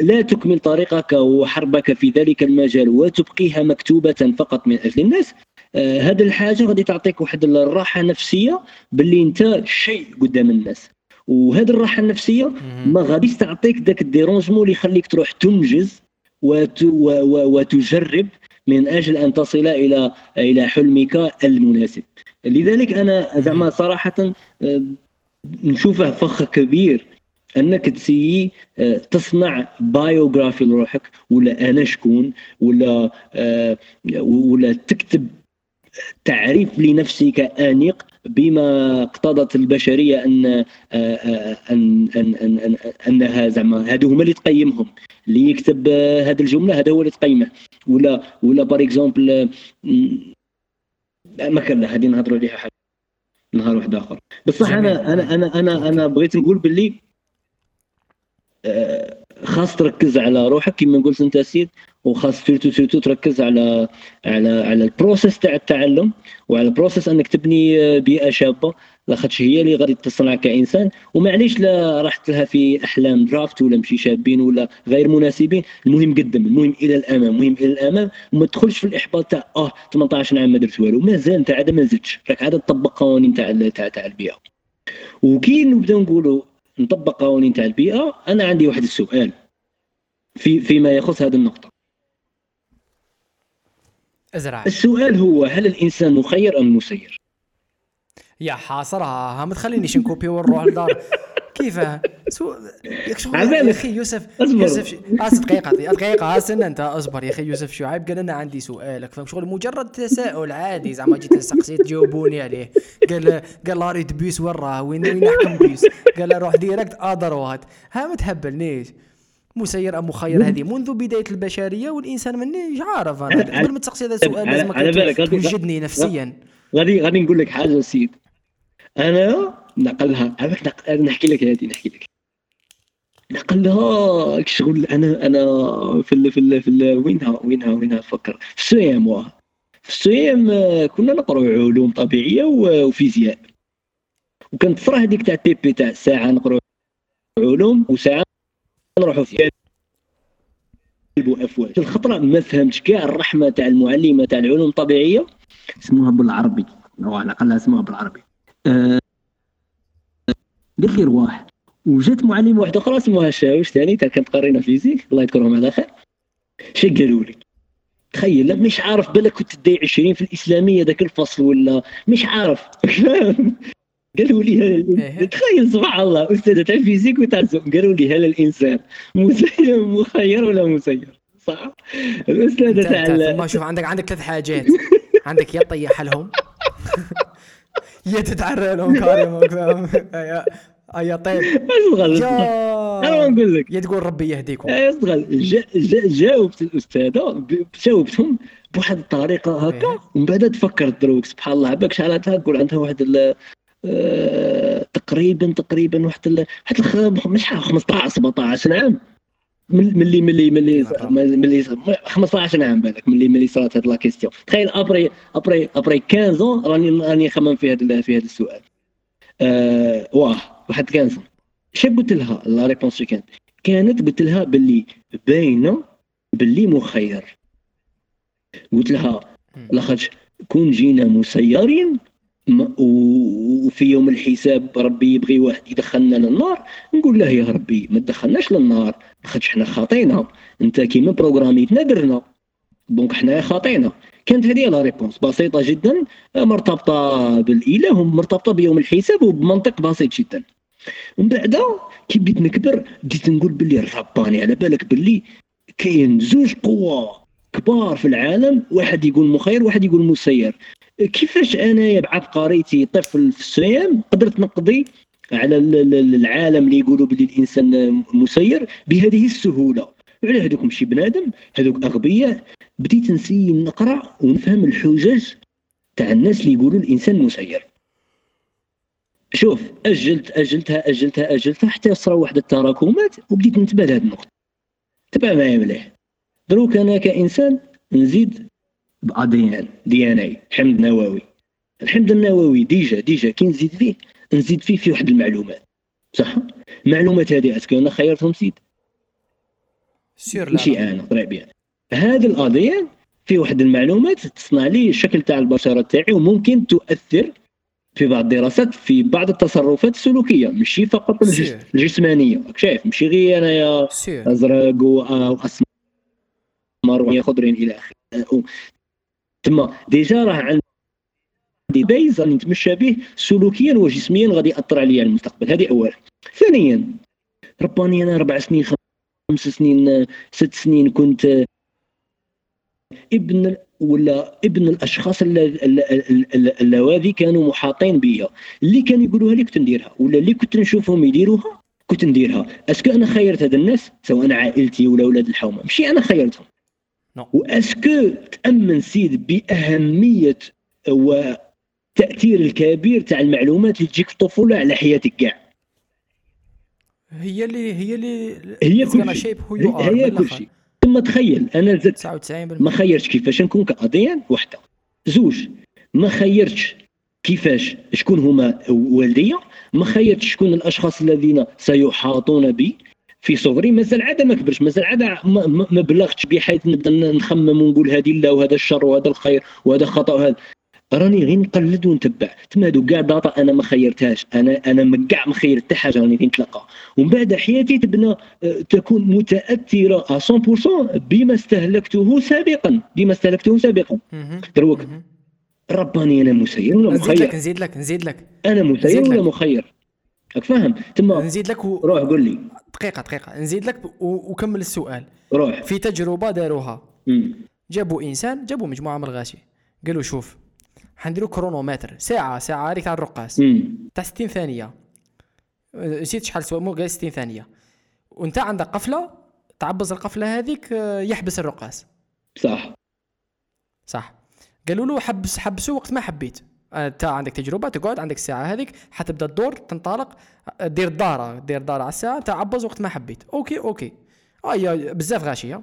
لا تكمل طريقك وحربك في ذلك المجال وتبقيها مكتوبة فقط من أجل الناس. آه هذه الحاجة غادي تعطيك واحد الراحة نفسية باللي أنت شيء قدام الناس. وهذه الراحة النفسية. ما غاديش تعطيك ذاك ال dérangement اللي يخليك تروح تنجز وت و و وتجرب من أجل أن تصل إلى إلى حلمك المناسب. لذلك أنا زعما صراحة آه، نشوفه فخ كبير أنك ت essayer آه، تصنع biography لروحك ولا أنا شكون ولا آه، ولا تكتب تعريف لنفسك انيق بما اقتضت البشرية أن آه، آه، أن أن أن انها زعما هادو هما اللي تقيمهم اللي يكتب آه، هذه الجملة هذا هو اللي تقيمه ولا ولا par exemple ما كان هذه نهضروا عليها حاجة نهار واحد آخر بصح. أنا أنا أنا أنا أنا بغيت نقول باللي خاص تركز على روحك كما قلت انت سيد وخاص surtout surtout تركز على على على ال process تاع التعلم وعلى ال process أنك تبني آه، بيئة شابة لاخاطش هي اللي غادي تصنعك كإنسان. ومعليش لا رحت لها في أحلام draft ولا مشي شابين ولا غير مناسبين. المهم قدم المهم إلى الأمام المهم إلى الأمام. وما تدخلش في الإحباط تاع آه 18 عام ما درت والو. مازال انت عاد ما زدتش راك عاد تطبق قوانين تاع تاع البيئة. وكي نبداو نقولوا نطبق قوانين تاع البيئة. أنا عندي واحد السؤال في فيما يخص هذه النقطة. أزرع. السؤال هو هل الإنسان مخير أم مسير؟ يا حاصرها ها ما تخلينيش نكوبي ونروح لدار. كيفاه سو ياك شغل يا. أخي يوسف اصبر. يوسف ش... آه دقيقة دقيقة استنى أنت اصبر يا أخي يوسف شعيب. قال أنا عندي سؤالك. فهم شغل مجرد تساؤل عادي زعما جيت سقسيت تجاوبوني عليه. قال قال لا ريت بيس وين راه وين وين نحكم بيس؟ قال روح ديريكت آذر وات ها ما تهبلنيش مسير أم مخير هذه منذ بداية البشرية والإنسان مني مش عارف أنا. قبل ما تسقسي هذا السؤال على- لازم على بالك، غادي- توجدني نفسيا. غادي غادي نقول لك حاجة سيد. أنا نقلها. نق... نحكي لك هذه نحكي لك. نقلها شغل. أنا أنا في ال... في ال... في ال... وينها وينها وينها فكر في السويم واه. في السويم آه، كنا نقرأ علوم طبيعية وفيزياء. وكانت الفرح هذيك تاع بي بي تاع ساعة نقرأ علوم وساعة نروحوا فيها أفواج. الخطرة ما فهمتش كاع الرحمة تاع المعلمة تاع العلوم الطبيعية. اسمها بالعربي. أو على الأقل اسمها بالعربي. آه، قالت لي رواح وجات معلمه واحدة أخرى اسمها شاوش ثاني؟ تا كانت قرينا physique. الله يذكرهم على خير. شو قالوا لي تخيل لا مش عارف بالك كنت تدي 20 في الإسلامية ذاك الفصل ولا؟ مش عارف. قالوا لي إيه. تخيل سبحان الله. أستاذة تاع physique وتاع قالوا لي هل الإنسان مسير مخير ولا مسير؟ صح؟ الأستاذة تاع ثم شوف عندك عندك ثلاث حاجات. عندك يا تطيح لهم. يا تتعرى لهم كاريمون يا يا طيب. اشتغل أنا نقول لك. يا تقول ربي يهديكم. اشتغل جا- جا- جاوبت الأستاذة جاوبتهم بواحد الطريقة إيه. هكا ومن بعد تفكرت دروك سبحان الله. عباك شحال تقول عندها واحد ال- آه، تقريبا تقريبا واحد ال- واحد عارف 15 17 عام ملي ملي ملي. ملي 15 عام بالك. ملي ملي صارت هاد لا كيستيون. تخيل ابري ابري أبري 15 راني راني نخمم في هذا في هذا السؤال. آه واه. واحد 15 شا قلت لها؟ لا ريبونس كانت. كانت قلت لها باللي باينة باللي مخير. قلت لها. لاخاطش كون جينا مسيرين وفي يوم الحساب ربي يبغي واحد يدخلنا للنار نقول له يا ربي ما تدخلناش للنار لاخاطش حنا خاطينا. انت كيما بروغراميتنا درنا. دونك حنا خاطينا. كانت هذه لا ريبونس. بسيطة جدا مرتبطة بالإله ومرتبطة بيوم الحساب وبمنطق بسيط جدا. ومن بعد كي بديت نكبر بديت نقول باللي الرباني على بالك باللي كاين زوج قوى كبار في العالم واحد يقول مخير واحد يقول مسير كيفاش انايا بعبقريتي طفل في الصيام قدرت نقضي على ال- ال- العالم اللي يقولوا بلي الإنسان مسير بهذه السهولة. على هذوك ماشي بنادم هذوك أغبياء بديت نسي نقرأ ونفهم الحجج تاع الناس اللي يقولوا الإنسان مسير شوف أجلت أجلتها أجلتها أجلتها حتى صرا واحد التراكمات وبديت ننتبه لهذه النقطة. تبع معايا مليح. دروك أنا كإنسان نزيد باديان دي إن اي حمض نووي الحمض النووي ديجا ديجا كي نزيد فيه نزيد فيه في واحد المعلومات. صح؟ المعلومات هذه اسكو أنا خيرتهم سيد. سير لا ماشي. أنا طلع بها هذه الاديان في واحد المعلومات تصنع لي الشكل تاع البشرة تاعي وممكن تؤثر في بعض الدراسات في بعض التصرفات السلوكيه ماشي فقط. الجسمانية. شايف؟ ماشي غير أنايا أزرق واسمر وخضرين إلى آخره. تما ديجا راه عندي بيز راني نتمشى به سلوكيا وجسميا غادي يأثر عليا المستقبل. هذه اولا ثانيا رباني أنا أربع سنين خمس سنين ست سنين كنت ابن ولا ابن الأشخاص الل- الل- الل- الل- اللواتي كانوا محاطين بيا اللي كانوا يقولوها لي كنت نديرها ولا اللي كنت نشوفهم يديروها كنت نديرها. أسكو أنا خيرت هاد الناس؟ سواء عائلتي ولا أولاد الحومة. ماشي أنا خيرتهم. نو. وأسكو تأمن سيد بأهمية وتاثير الكبير تاع المعلومات اللي تجيك في الطفولة على حياتك كاع هي اللي هي اللي هي كل شيء. هي كل. شيء. ثم تخيل أنا زدت. 99% ما خيرتش كيفاش نكون كاديان وحدة. زوج ما خيرتش كيفاش شكون هما والديا؟ ما خيرتش شكون الأشخاص الذين سيحاطون بي في صغري؟ مازال عاد ما كبرش مازال عاد ما بلغتش بحيث نبدأ نخمم ونقول هذه لا وهذا الشر وهذا الخير وهذا خطأ وهذا. راني غير نقلد ونتبع. تما هادو كاع داتا أنا ما خيرتهاش. أنا أنا ما كاع ما خيرت حتى حاجة راني غير نتلقى ومن بعد حياتي تبنى آه، تكون متأثرة 100% بما استهلكته سابقا. بما استهلكته سابقا. دروك. رباني أنا مسير ولا نزيد لك مخير نزيد لك نزيد لك. أنا مسير ولا. مخير؟ راك فاهم؟ تما نزيد لك و... روح قول لي. دقيقة دقيقة. نزيد لك و... وكمل السؤال. روح. في تجربة داروها. جابوا إنسان جابوا مجموعة من الغاشي. قالوا شوف حنديروا كرونومتر ساعة ساعة هذيك تاع الرقاص. تاع 60 ثانية أه، نسيت شحال سوا مو قال 60 ثانية وانت عندك قفلة تعبز القفلة هذيك يحبس الرقاص صح صح قالوا له حبس حبسه وقت ما حبيت انت عندك تجربه تقعد عندك الساعة هذيك حتبدا الدور تنطلق دير الداره دير الداره على الساعة تعبز وقت ما حبيت أوكي أوكي ايا بزاف غاشيه.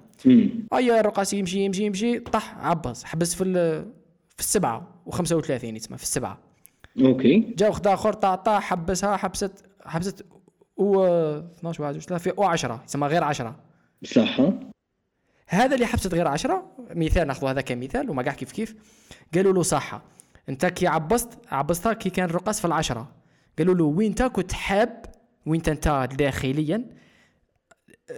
ايا الرقاص يمشي يمشي يمشي طح عبز حبس في في السبعة و35 يتسمى في السبعة. أوكي. جا وخد آخر طا طا حبسها حبست حبست و 12 واحد ثلاثة و10 يسمى غير 10 صح؟ هذا اللي حبست غير 10 مثال ناخذ هذا كمثال وما كاع كيف كيف. قالوا له صح أنت كي عبست عبستها كي كان الرقاص في العشرة. قالوا له وين انت كنت حاب وين انت داخليا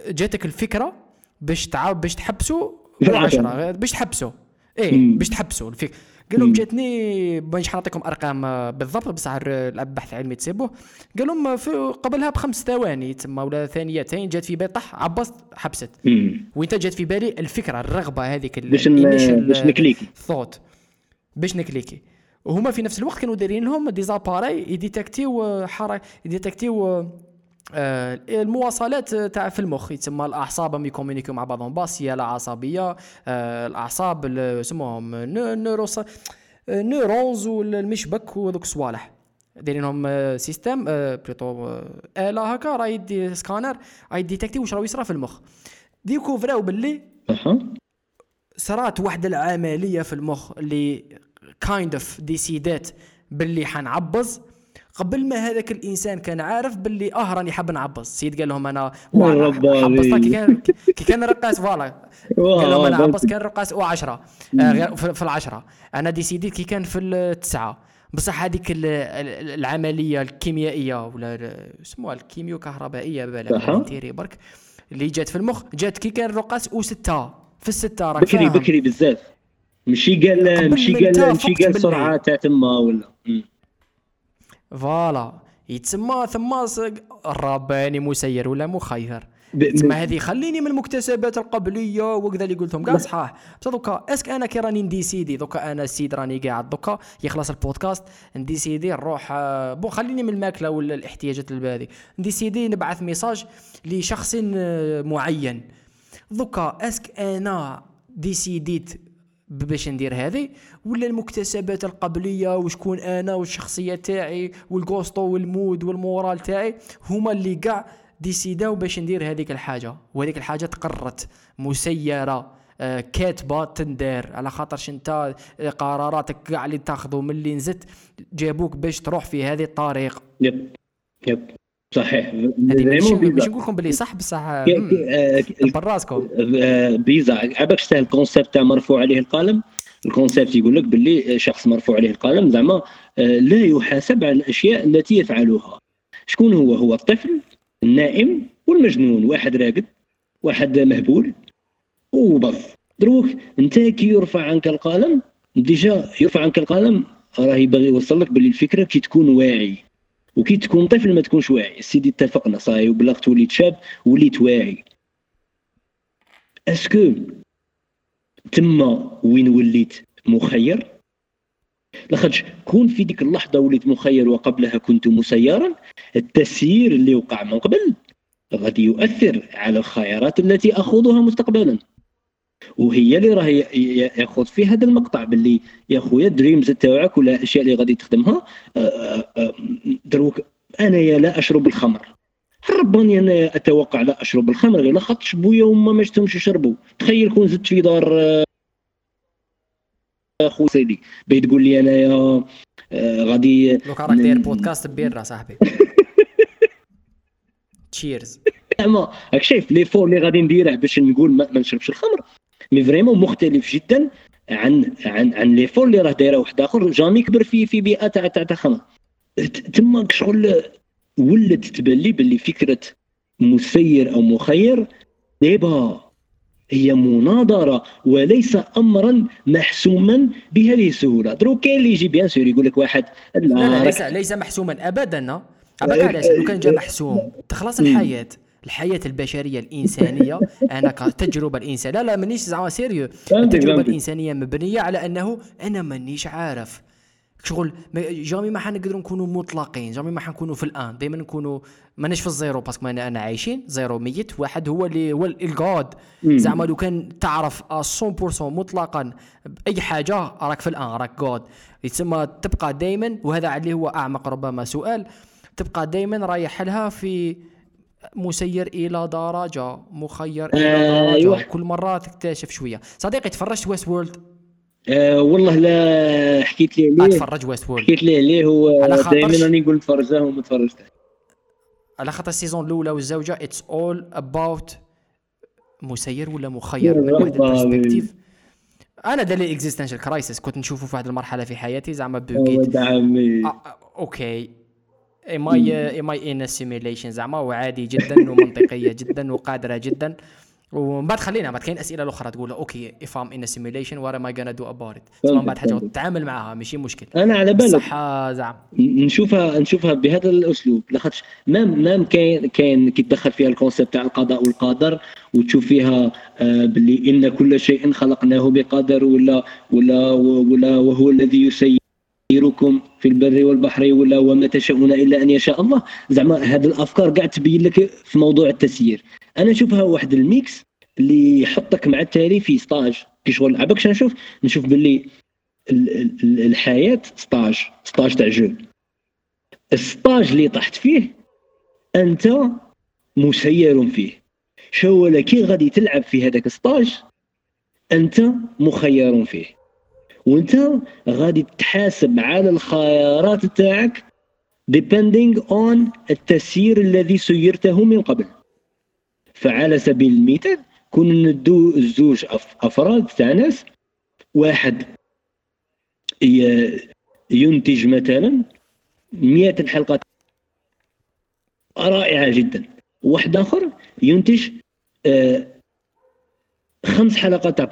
جاتك الفكرة باش تعاود باش في العشرة. باش تحبسوا إيه. باش تحبسوا الفكرة قال لهم. جاتني مانيش حنعطيكم أرقام بالضبط بصح البحث العلمي تسيبوه. قال لهم في قبلها بخمس ثواني تما ولا ثانيتين جات في بالي طح عبست حبست. وإنت جات في بالي الفكرة الرغبة هذيك باش نكليكي. ثوت باش نكليكي. وهما في نفس الوقت كانوا دايرين لهم دي زاباري يديتكتيو حركه يديتكتيو المواصلات تاع في المخ. يتسمى الأعصاب هم يكومونيكيو مع بعضهم. باسيه عصبية. آه، الأعصاب ال- يسموهم آه، نيورونز والمشبك وذوك الصوالح. دايرين لهم آه، سيستم آه، آه، آلة هكا. راه يدي سكانر راه يديتكتي واش راه يصرى في المخ. ديكوفراو باللي؟ صرات واحد العملية في المخ اللي كايند اوف ديسيدات باللي حنعبز. قبل ما هذاك الإنسان كان عارف باللي آه راني حاب نعبز السيد قال لهم أنا كي كان كي كان الرقاص فوالا. قال لهم أنا عبز كان الرقاص أو 10 آه في العشرة. أنا ديسيديت كي كان في التسعة. بصح هذيك ال- ال- العملية الكيميائية ولا يسموها الكيميو كهربائيه بالك برك اللي جات في المخ. جات كي كان الرقاص وستة في الستة راك بكري بكري بزاف. ماشي قال انت قال فقت قال سرعة تاع تما ولا. مم. فوالا. يتسمى ثم الرباني مسير ولا مخير. تسمى هذه خليني من المكتسبات القبلية وكذا اللي قلتهم. كاع صحاح بصح دوكا اسك أنا كي راني نديسيدي دوكا أنا السيد راني قاعد. دوكا يخلص البودكاست. نديسيدي نروح آه، بون خليني من الماكلة ولا الاحتياجات هذه نديسيدي نبعث ميساج لشخص آه، معين. دوكا اسك أنا ديسيديت باش ندير هذه؟ ولا المكتسبات القبلية وشكون أنا والشخصية تاعي والكوستو والمود والمورال تاعي هما اللي كاع ديسيداو باش ندير هذيك الحاجة. وهذيك الحاجة تقرت مسيرة آه، كاتبة تندار. على خاطرش انت آه، قراراتك كاع اللي تاخذوا من اللي نزت جابوك باش تروح في هذه الطريق. يب يب. صحيح. bizarre. نقول لكم باللي صح بصح آه، كبر راسكم آه، بيزا عباك شتا الكونسيبت تاع مرفوع عليه القلم؟ الكونسيبت يقول لك باللي شخص مرفوع عليه القلم زعما آه، لا يحاسب على الأشياء التي يفعلها شكون هو؟ هو الطفل النائم والمجنون واحد راقد واحد مهبول وبس دروك أنت كي يرفع عنك القلم déjà يرفع عنك القلم راه يبغي يوصل لك باللي الفكرة كي تكون واعي. وكي تكون طفل ما تكونش واعي. سيدي اتفقنا صاي وبلغت وليت شاب وليت واعي. est-ce que تما وين وليت مخير؟ لاخاطش كون في ديك اللحظة وليت مخير وقبلها كنت مسيرا التسيير اللي وقع من قبل غادي يؤثر على الخيارات التي أخوضها مستقبلا. وهي اللي راه ياخذ في هذا المقطع باللي يا خويا دريمز تاعك ولا الاشياء اللي غادي تخدمها. آه، آه، آه، دروك انايا لا أشرب الخمر. رباني أنا أتوقع لا أشرب الخمر غير لاخاطش بويا وما ما شفتهمش يشربوا. تخيل كون زدت في دار أخو سيدي. بغيت تقول لي انايا غادي دوكا راك داير بودكاست ببيرة صاحبي. cheers زعما راك شايف l'effort اللي غادي نديره باش نقول ما نشربش الخمر. mais vraiment مختلف جدا عن عن عن l'effort اللي راه دايرة واحد آخر. jamais كبر في في بيئة تاع تاع تاع خمر. تما شغل ولات تبان لي باللي فكرة مسير أو مخير دابا هي مناظرة وليس امرا محسوما بهذه السهوله دروك كاين اللي يجي bien sûr يقول لك واحد لا لا راك- ليس ليس محسوما ابدا علاش لو كان جا محسوم تخلص الحياة. الحياة البشرية الإنسانية. أنا كتجربه الانسانيه لا لا مانيش زعما sérieux. التجربة. الإنسانية مبنية على أنه أنا مانيش عارف. شغل jamais ما حنقدروا نكونوا مطلقين. jamais ما حنكونوا في ال un. دائما نكونوا ماناش في ال zéro parce que أنا أنا عايشين zéro ميت. واحد هو اللي هو ال God زعما لو كان تعرف 100% مطلقا بأي حاجة راك في ال un راك God يتسمى تبقى دائما وهذا اللي هو أعمق ربما سؤال تبقى دائما رايح لها في مسير إلى درجة مخير إلى آه، درجة. أيوة. كل مرة تكتشف شوية. صديقي تفرجت Westworld؟ آه والله لا حكيت لي عليه. أتفرج Westworld؟ حكيت لي عليه هو دائما راني نقول تفرجاه وما تفرجته. على خاطر ال saison الأولى والزوجة it's all about مسير ولا مخير؟ من واحد. ال perspective أنا دار لي existential crisis كنت نشوفه في واحد المرحلة في حياتي زعما عمي آه، آه، okay. am I am I in simulation زعما وعادي جدا ومنطقية جدا وقادرة جدا. ومن بعد خلينا بعد كاين أسئلة الأخرى تقول okay if I'm in simulation what am I gonna do about من بعد حاجة. تتعامل معها ماشي مشكل. أنا على بالك صح زعما. نشوفها نشوفها بهذا الأسلوب. لاخاطش même même كاين كاين كي تدخل فيها ال concept تاع القضاء والقدر وتشوف فيها آه باللي إن كل شيء خلقناه بقدر ولا ولا ولا وهو الذي يسيركم في البر والبحر ولا وما تشاءون إلا أن يشاء الله. زعما هذه الأفكار قاعد تبين لك في موضوع التسيير. أنا نشوفها واحد ال mix اللي يحطك مع التالي في stage كي شغل عباك نشوف؟ نشوف باللي ال- ال- الحياة stage stage تاع jeu ال stage اللي طحت فيه أنت مسير فيه. شو كي غادي تلعب في هذاك ال stage أنت مخير فيه. وانت غادي تحاسب على الخيارات تاعك depending on التسيير الذي سيرته من قبل. فعلى سبيل المثال كون ندو أف- أفراد تاع ناس واحد ينتج مثلا 100 حلقة رائعة جدا. واحد آخر ينتج آه، خمس حلقات تاع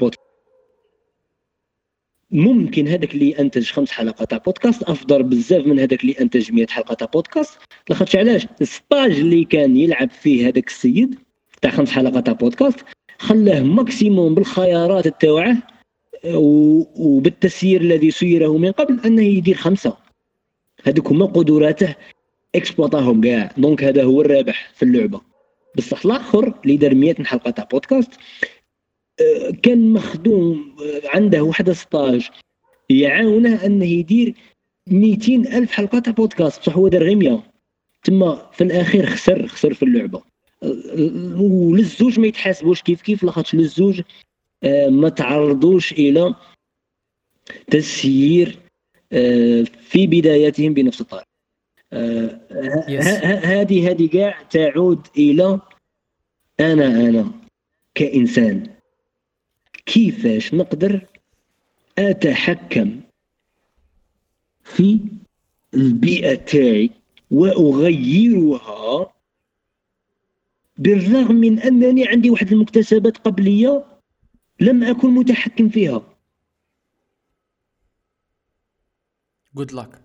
ممكن هذاك اللي أنتج خمس حلقات تاع بودكاست أفضل بزاف من هذاك اللي أنتج 100 حلقة تاع بودكاست. لاخاطش علاش؟ الستاج اللي كان يلعب فيه هذاك السيد تاع خمس حلقات تاع بودكاست خلاه maximum بالخيارات تاوعه و- وبالتسيير الذي سيره من قبل أنه يدير خمسة. هذوك هما قدراته اكسبلوطاهم كاع. donc هذا هو الرابح في اللعبة. بصح الآخر اللي دار 100 حلقة تاع بودكاست كان مخدوم عنده واحد stage يعاونه أنه يدير 200 ألف حلقه تاع بودكاست. بصح هو دار غير 100 تما في الأخير خسر خسر في اللعبة. وللزوج ما يتحاسبوش. كيف كيف؟ لاخاطش للزوج آه، ما تعرضوش إلى تسيير آه، في بداياتهم بنفس الطريقة. آه، هذه هذه كاع تعود إلى أنا أنا كإنسان. كيفاش نقدر أتحكم في البيئة تاعي وأغيرها بالرغم من أنني عندي واحد المكتسبات قبلية لم أكن متحكم فيها. جود لك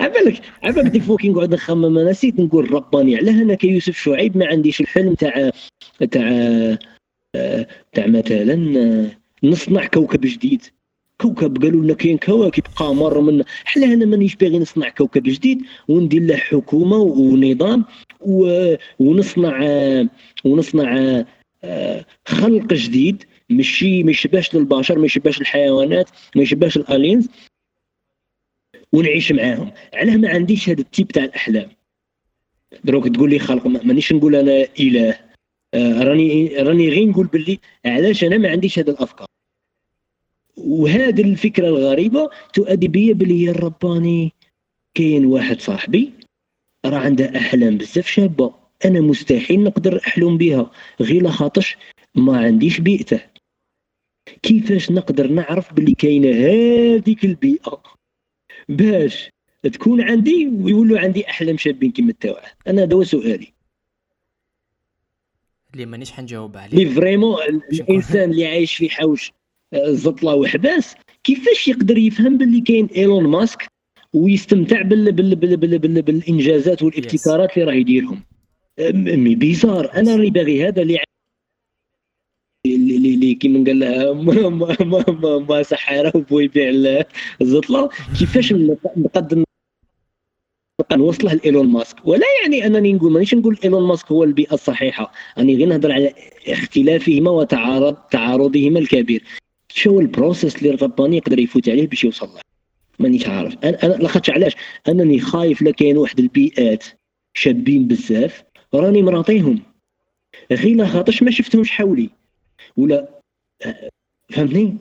عبالك عبالك ديك فوق كي نقعد نخمم أنا نسيت نقول رباني علاه أنا كيوسف شعيب ما عنديش الحلم تاع تاع تاع مثلا نصنع كوكب جديد. كوكب قالوا لنا كاين كواكب قمر من حنا أنا مانيش باغي نصنع كوكب جديد. وندير له حكومة ونظام. ونصنع ونصنع آه، خلق جديد. ماشي ما يشبهش للبشر ما يشبهش الحيوانات ما يشبهش ال aliens ونعيش معاهم. علاه ما عنديش هذا ال type تاع الأحلام. دروك تقول لي خلق ما- مانيش نقول أنا إله. راني راني غير نقول باللي علاش أنا ما عنديش هذه الأفكار. وهذه الفكرة الغريبة تؤدي بيا باللي يا رباني كاين واحد صاحبي راه عنده أحلام بزاف شابة أنا مستحيل نقدر أحلم بها غير لخاطرش ما عنديش بيئته. كيفاش نقدر نعرف باللي كاينة هذيك البيئة؟ باش تكون عندي ويولوا عندي أحلام شابين كيما تاوعه أنا هذا هو سؤالي. اللي مانيش حنجاوب عليه. لي vraiment الإنسان اللي عايش في حوش آه، زطلة وحباس كيفاش يقدر يفهم باللي كاين إيلون ماسك ويستمتع بال بال بال بال بال بالإنجازات والابتكارات اللي راه يديرهم؟ mais bizarre. أنا راني باغي هذا اللي اللي اللي- اللي كيما قال لها ما ما ما, ما, سحاره وبو يبيع الزطلة. كيفاش نقدر نوصله لايلون ماسك. ولا يعني أنني نقول مانيش نقول إيلون ماسك هو البيئة الصحيحة. راني غير نهضر على اختلافهما وتعارض تعارضهما الكبير. شو ال process اللي الرباني يقدر يفوت عليه باش يوصل له؟ مانيش عارف. أنا أنا لاخاطش علاش؟ أنني خايف لا كاين واحد البيئات شابين بزاف راني مراطيهم. غير لاخاطرش ما شفتهمش حولي. ولا آه، فهمتني؟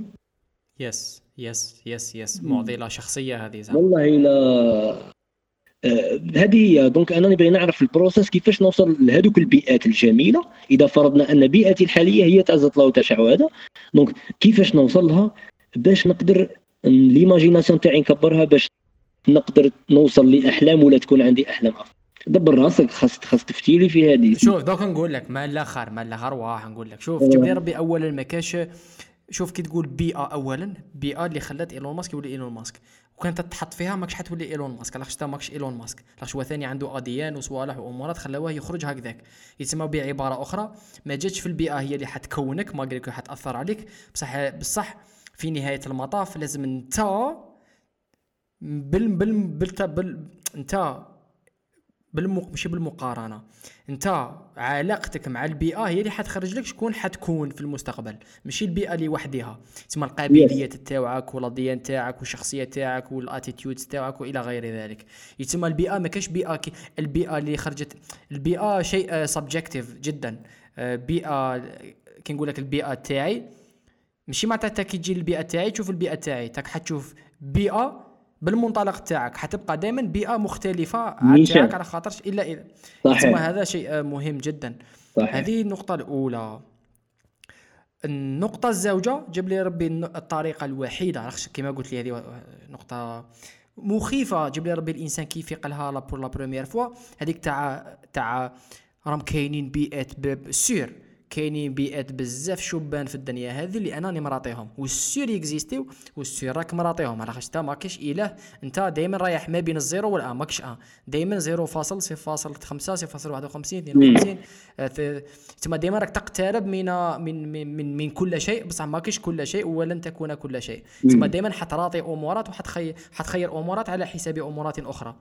yes yes yes yes معضله شخصية هذه زعما. والله لا. آه، هذه هي donc أنا نبغي نعرف ال process كيفاش نوصل لهذوك البيئات الجميلة. إذا فرضنا أن بيئتي الحالية هي زطله وتشع هذا donc كيفاش نوصل لها باش نقدر l'imagination تاعي نكبرها باش نقدر نوصل لأحلام ولا تكون عندي أحلام افضل دبر راسك خاص خاص تفتيلي في هذه. شوف دوك نقول لك ما الآخر ما الآخر واح نقول لك. شوف جيب لي ربي اولا ما كاش شوف كي تقول بيئة اولا بيئة اللي خلات إيلون ماسك يولي إيلون ماسك. وكانت تحط فيها ماكش حتولي إيلون ماسك. انت ماكش إيلون ماسك. لاخاطش هو ثاني عنده أديان وصوالح وأمورات خلاوه يخرج هكذاك. يتسمى بعبارة أخرى. ما جاتش في البيئة هي اللي حتكونك. ما قالك حتاثر عليك. بصح بصح في نهاية المطاف لازم أنت بال بال بال, بال أنت بالمق... ماشي بالمقارنة. انت علاقتك مع البيئة هي اللي حتخرج لك شكون حتكون في المستقبل ماشي البيئة لوحدها تسمى القابليات تاعك ولا ال DNA تاعك والشخصية تاعك وال attitude تاعك وإلى غير ذلك. يتسمى البيئة ما كاش بيئة كي البيئة اللي خرجت البيئة شيء subjective جدا. آه، بيئة كي نقول لك البيئة تاعي ماشي معناتها كي تجي البيئه تاعي تشوف البيئة تاعي. تاك حتشوف بيئة بالمنطلق تاعك حتبقى دائما بيئة مختلفة عن. تاعك على خاطرش إلا إذا. صحيح. هذا شيء مهم جدا. صحيح. هذه النقطة الأولى. النقطة الزوجة جاب لي ربي الطريقة الوحيدة. عرفتش كما قلت لي هذه نقطة مخيفة. جاب لي ربي الإنسان كيف يقلها la peur la première fois هذيك تاع تاع راهم كاينين بيئات sûr. كاينين بيئات بزاف شبان في الدنيا هذه اللي أنا راني مراطيهم. وال sûr يكزيستيو وال sûr راك مراطيهم. على خاطر انت ما كاينش إله. أنت دائما رايح ما بين ال zéro وال un ماكش un دائما 0.0.5 0.51 52 آه، ث- تما دائما راك تقترب من من من من, كل شيء. بصح ما كاينش كل شيء ولن تكون كل شيء. تما دائما حتراطي أمورات وحتخير حتخير أمورات على حساب أمورات أخرى.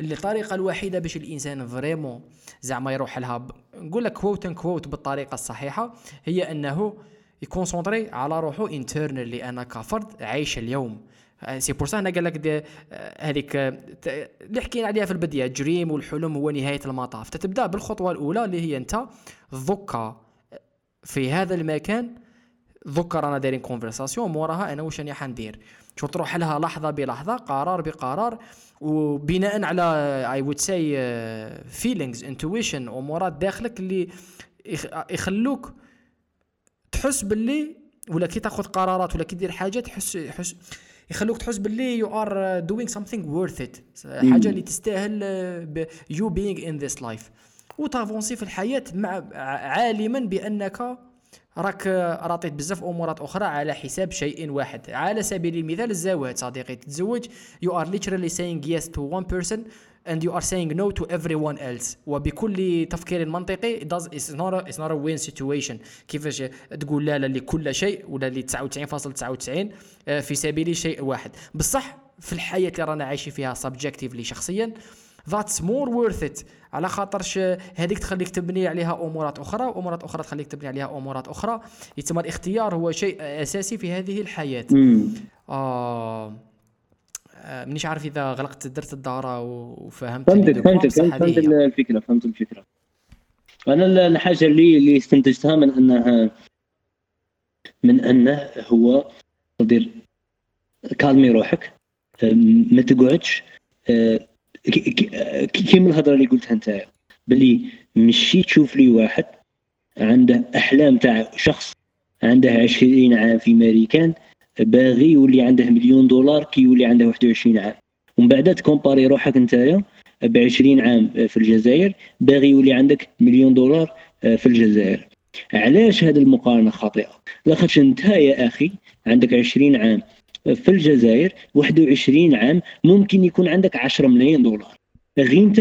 الطريقة الوحيدة باش الإنسان vraiment زعما يروح لها. نقول لك quote unquote بالطريقة الصحيحة هي أنه يكونسونطري على روحه internally أنا كفرد عايش اليوم c'est pour ça أنا قال لك آه، هذيك آه، اللي حكينا عليها في البداية dream والحلم هو نهاية المطاف تتبدأ بالخطوة الأولى اللي هي أنت ذكا في هذا المكان ذكر رانا دايرين conversation موراها أنا واش راني حندير. شو تروح لها لحظة بلحظة قرار بقرار وبناء على I would say feelings intuition امورات داخلك اللي يخ- يخلوك تحس باللي ولا كي تاخذ قرارات ولا كي دير حاجة تحس تحس يخلوك تحس باللي you are doing something worth it حاجة اللي تستاهل you being in this life وتافونسي في الحياة مع عالما بأنك راك راطيت بزاف امورات أخرى على حساب شيء واحد. على سبيل المثال الزواج. صديقي تتزوج. You are literally saying yes to one person and you are saying no to everyone else. وبكل تفكير منطقي it does it's not a, it's not a win situation. كيفاش تقول لا لا لكل شيء ولا ل 99.99 آه، في سبيل شيء واحد. بصح في الحياة اللي رانا عايشين فيها subjectively شخصيا that's more worth it على خاطرش هذيك تخليك تبني عليها أمورات أخرى وأمورات أخرى تخليك تبني عليها أمورات أخرى يتم الاختيار هو شيء أساسي في هذه الحياة. آه آه، مانيش عارف إذا غلقت درت الدارة وفهمت فهمتك فهمتك فهمت هذه فهمت هي. الفكرة فهمت الفكرة أنا ال- الحاجة اللي اللي استنتجتها من أنها من أنه هو تقدر كالمي روحك أم، ما تقعدش كي- كي- كي- كيما الهضرة اللي قلتها أنت؟ باللي مشي تشوف لي واحد عنده أحلام تاع شخص عنده 20 عام في ماريكان باغي يولي عنده مليون دولار كي يولي عنده 21 عام. ومن بعد تكومباري روحك نتايا ب 20 عام في الجزائر باغي يولي عندك مليون دولار في الجزائر. علاش هذه المقارنة خاطئة؟ لاخاطش أنت يا أخي عندك 20 عام. في الجزائر 21 عام ممكن يكون عندك 10 ملايين دولار. غير انت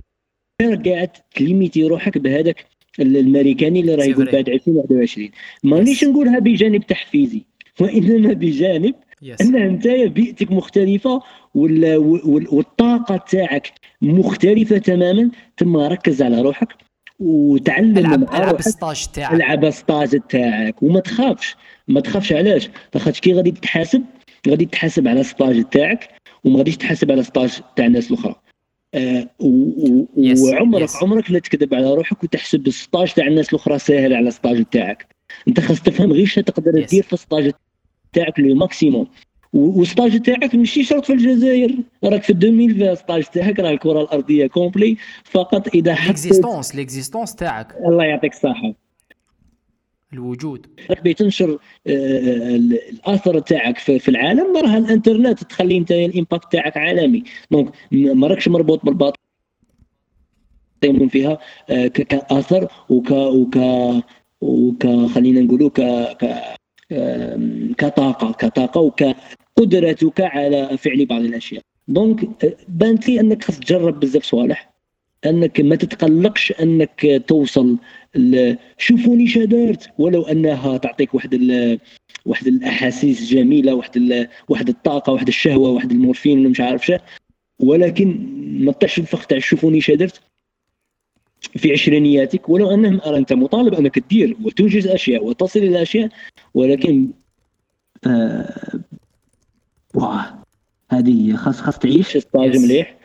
قاعد تليميتي روحك بهذاك الماريكاني اللي راه يقول. بعد 2021 مانيش نقولها بجانب تحفيزي. وإنما بجانب yes ان انت بيئتك مختلفة وال- وال- والطاقة تاعك مختلفة تماما ثم ركز على روحك وتعلم العب العب stage تاعك. العب stage تاعك. وما تخافش. ما تخافش علاش؟ لاخاطش كي غادي تتحاسب غادي تحاسب على stage تاعك وما غاديش تحاسب على stage تاع الناس الاخرى آه Yes, وعمرك yes. عمرك لا تكذب على روحك وتحسب ال stage تاع الناس الاخرى ساهل على ال stage تاعك. انت خاص تفهم غير شنو تقدر Yes. دير في ال stage تاعك le maximum وال stage تاعك ماشي شرط في الجزائر. راك في 2020 stage تاعك راه الكرة الأرضية complet. فقط إذا حطيت l'existence l'existence تاعك. الله يعطيك الصحة. الوجود. باغي تنشر آه، ال- الاثر تاعك في العالم راه الإنترنت تخلي أنت ال impact تاعك عالمي. donc ما راكش مربوط بالباطل يكون فيها آه، كاثر وك وك وك خلينا نقولوا ك ك كطاقة كطاقة وكقدرتك على فعل بعض الأشياء. دونك آه، بانت لي أنك خاص تجرب بزاف صوالح أنك ما تتقلقش أنك توصل شوفوني شدرت ولو أنها تعطيك واحد واحد الأحاسيس جميلة واحد واحد الطاقة واحد الشهوة واحد المورفين ولا مش عارف شا ولكن ما تطيحش الفخ تاع شوفوني شدرت في عشرينياتك. ولو أنهم أنت مطالب أنك تدير وتنجز أشياء وتصل إلى أشياء ولكن آه واه هذه خاص خاص تعيش. stage. مليح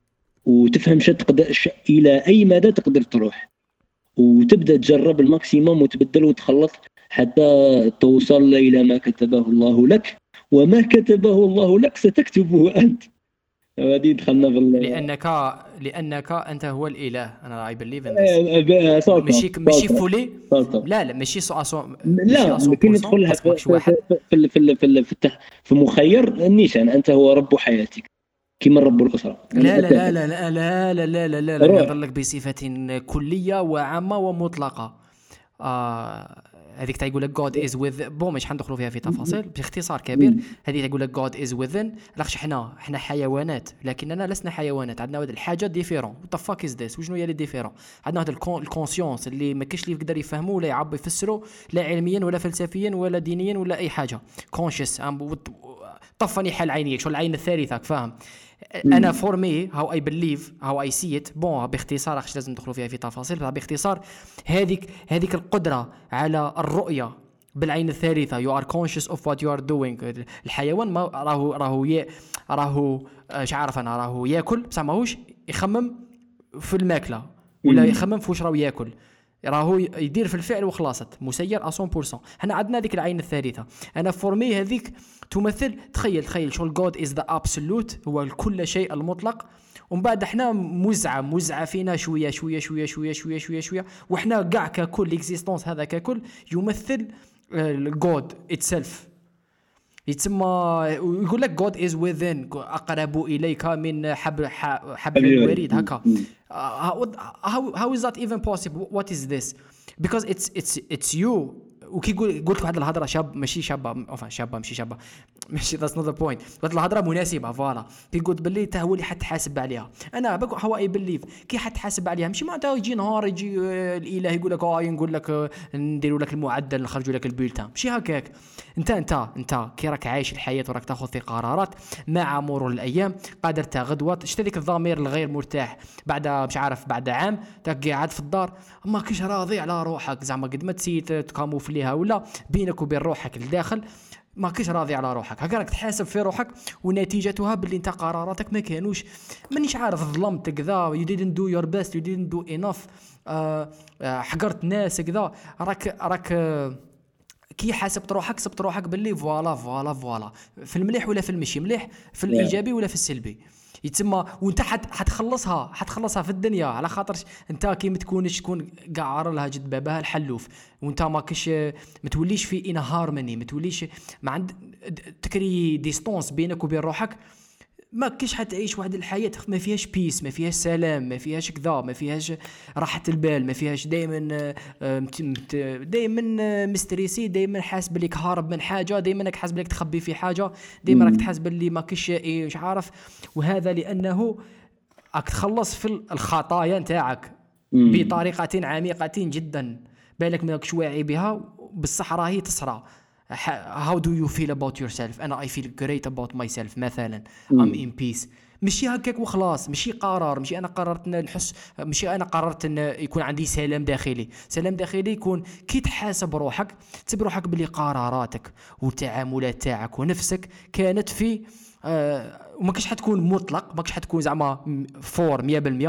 وتفهم شو تقدر ش- إلى أي مدى تقدر تروح. وتبدأ تجرب ال maximum وتبدل وتخلط حتى توصل إلى ما كتبه الله لك. وما كتبه الله لك ستكتبه أنت. هذه دخلنا في لانك لأنك أنت هو الإله. أنا اي بليف ان آه، ب- صوت- ماشي ماشي فولي. لا لا ماشي سو سو لا ممكن ندخلها في في في في في, في, في مخير. النيشان أنت هو رب حياتك. كما رب الاسره لا لا لا لا لا لا لا لا لا لا لا روح. يظل لك بصفة كلية وعامة ومطلقة. آه هذيك تاع يقول لك God is with bon مش حندخلوا فيها في تفاصيل باختصار كبير هذه يقول لك God is within لاخش حنا حنا حيوانات لكننا لسنا حيوانات عندنا واحد الحاجة différent what fuck is this وشنو هي لي différent عندنا واحد ال conscience اللي ما كاينش اللي يقدر يفهمه ولا يعبر يفسره لا علميا ولا فلسفيا ولا دينيا ولا أي حاجة. conscious طفني حل عينيك شو العين الثالثة فاهم؟ أنا for me how I believe how I see it bon باختصار اخش لازم ندخلوا فيها في تفاصيل باختصار هذيك هذيك القدرة على الرؤية بالعين الثالثة you are conscious of what you are doing الحيوان ما راهو راهو راهو اش عارف أنا راهو ياكل بصح ماهوش يخمم في الماكلة ولا يخمم في واش راهو ياكل. راهو يدير في الفعل وخلاصت مسير 100% حنا عندنا هذيك العين الثالثة. أنا for me هذيك تمثل تخيل تخيل شغل God is the absolute هو كل شيء المطلق. ومن بعد إحنا موزعه موزعه فينا شوية شوية شوية شوية شوية شوية شوية. وحنا كاع ككل ال existence هذا ككل يمثل God itself يتسمى يقول لك God is within. أقرب إليك من حبل حبل الوريد. هكا. how is that even possible? What is this? Because it's it's it's you. وكي قلت واحد الهضرة شاب ماشي شابه أوفا شابه ماشي شابه ماشي that's not point قلت الهضرة مناسبة voilà. كي قلت باللي تا هو اللي حتحاسب عليها. أنا هو I believe كي حتحاسب عليها. ماشي معناتها يجي نهار يجي آه، الإله يقول لك آه نقول لك آه، نديروا لك المعدل نخرجوا لك ال bulletin. ماشي هكاك. انت انت انت كي راك عايش الحياة وراك تاخذ في قرارات. مع مرور الأيام قادر تا غدوه شتا ذيك الضمير الغير مرتاح. بعد مش عارف بعد عام تاك قاعد في الدار. ما كيش راضي على روحك. زعما قد ما تسيت تكاموفليها ولا بينك وبين روحك الداخل ما كيش راضي على روحك. هكا راك تحاسب في روحك ونتيجتها باللي انت قراراتك ما كانوش. مانيش عارف ظلمت كذا do your best you didn't do enough آه آه حقرت ناس كذا. راك راك كي حاسبت روحك سبت روحك باللي voilà voilà voilà. في المليح ولا في المشي؟ مليح في الإيجابي ولا في السلبي؟ يتسمى وانت حت حتخلصها حتخلصها في الدنيا. على خاطر انت كي ما تكونش تكون قاعر لها جد بابها الحلوف. وانت ما كش ما توليش في en harmonie ما توليش ما عند تكري distance بينك وبين روحك. ما كيش حتعيش واحد الحياة ما فيهاش peace ما فيهاش سلام ما فيهاش كذا ما فيهاش راحة البال ما فيهاش دائما دائما مستريسي دائما حاسس بليك هارب من حاجة دائما راك حاسس بليك تخبي في حاجة دائما راك تحس باللي ما إيه، مش عارف؟ وهذا لأنه راك تخلص في الخطايا نتاعك بطريقة عميقة جدا بالك ماكش واعي بها بصح راهي تصرى how do you feel about yourself? أنا I feel great about myself مثلا. I'm in peace. ماشي هكاك وخلاص. ماشي قرار. ماشي أنا قررت نحس ماشي أنا قررت إن يكون عندي سلام داخلي. سلام داخلي يكون كي تحاسب روحك تسب روحك بلي قراراتك والتعاملات تاعك ونفسك كانت في آه وما كاش حتكون مطلق. ما كاش حتكون زعما for 100%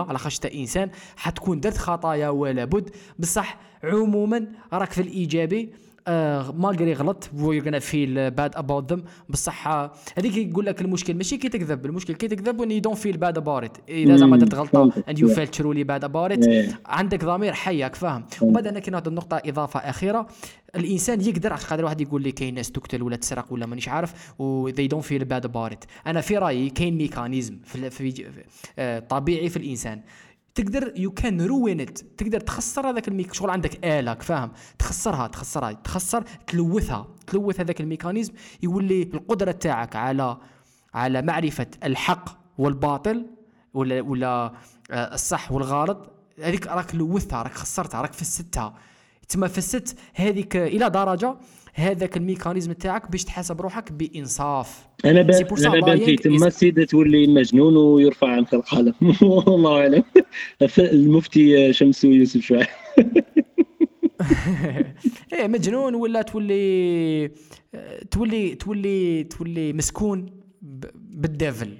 على خاطر إنسان حتكون درت خطايا ولا بد. بصح عموما راك في الإيجابي. malgré غلط we gonna feel bad about them بصح هذيك يقول لك المشكل ماشي كي تكذب المشكل كي تكذب وين you don't feel bad about إذا زعما درت غلطه and you feel truly bad about عندك ضمير حي فاهم؟ ومن بعد أنا كاين واحد النقطة إضافة أخيرة. الإنسان يقدر قادر واحد يقول لي كاين ناس تقتل ولا تسرق ولا مانيش عارف و they don't feel bad about it. أنا في رأيي كاين mécanisme في, في, في آه طبيعي في الإنسان. تقدر you can ruin it تقدر تخسر هذاك الميك شغل عندك اله فاهم؟ تخسرها تخسرها تخسر تلوثها تلوث هذاك ال mécanisme يولي القدرة تاعك على على معرفة الحق والباطل ولا ولا آه، الصح والغلط. هذيك راك لوثها راك خسرتها راك فسدتها. تما فسدت هذيك إلى درجة هذاك ال mécanisme تاعك باش تحاسب روحك بإنصاف. أنا بان أنا بان في تما السيده تولي مجنون ويرفع عن خلق القلم. والله أعلم. المفتي شمس يوسف شعيب إيه مجنون ولا تولي تولي تولي تولي مسكون بال devil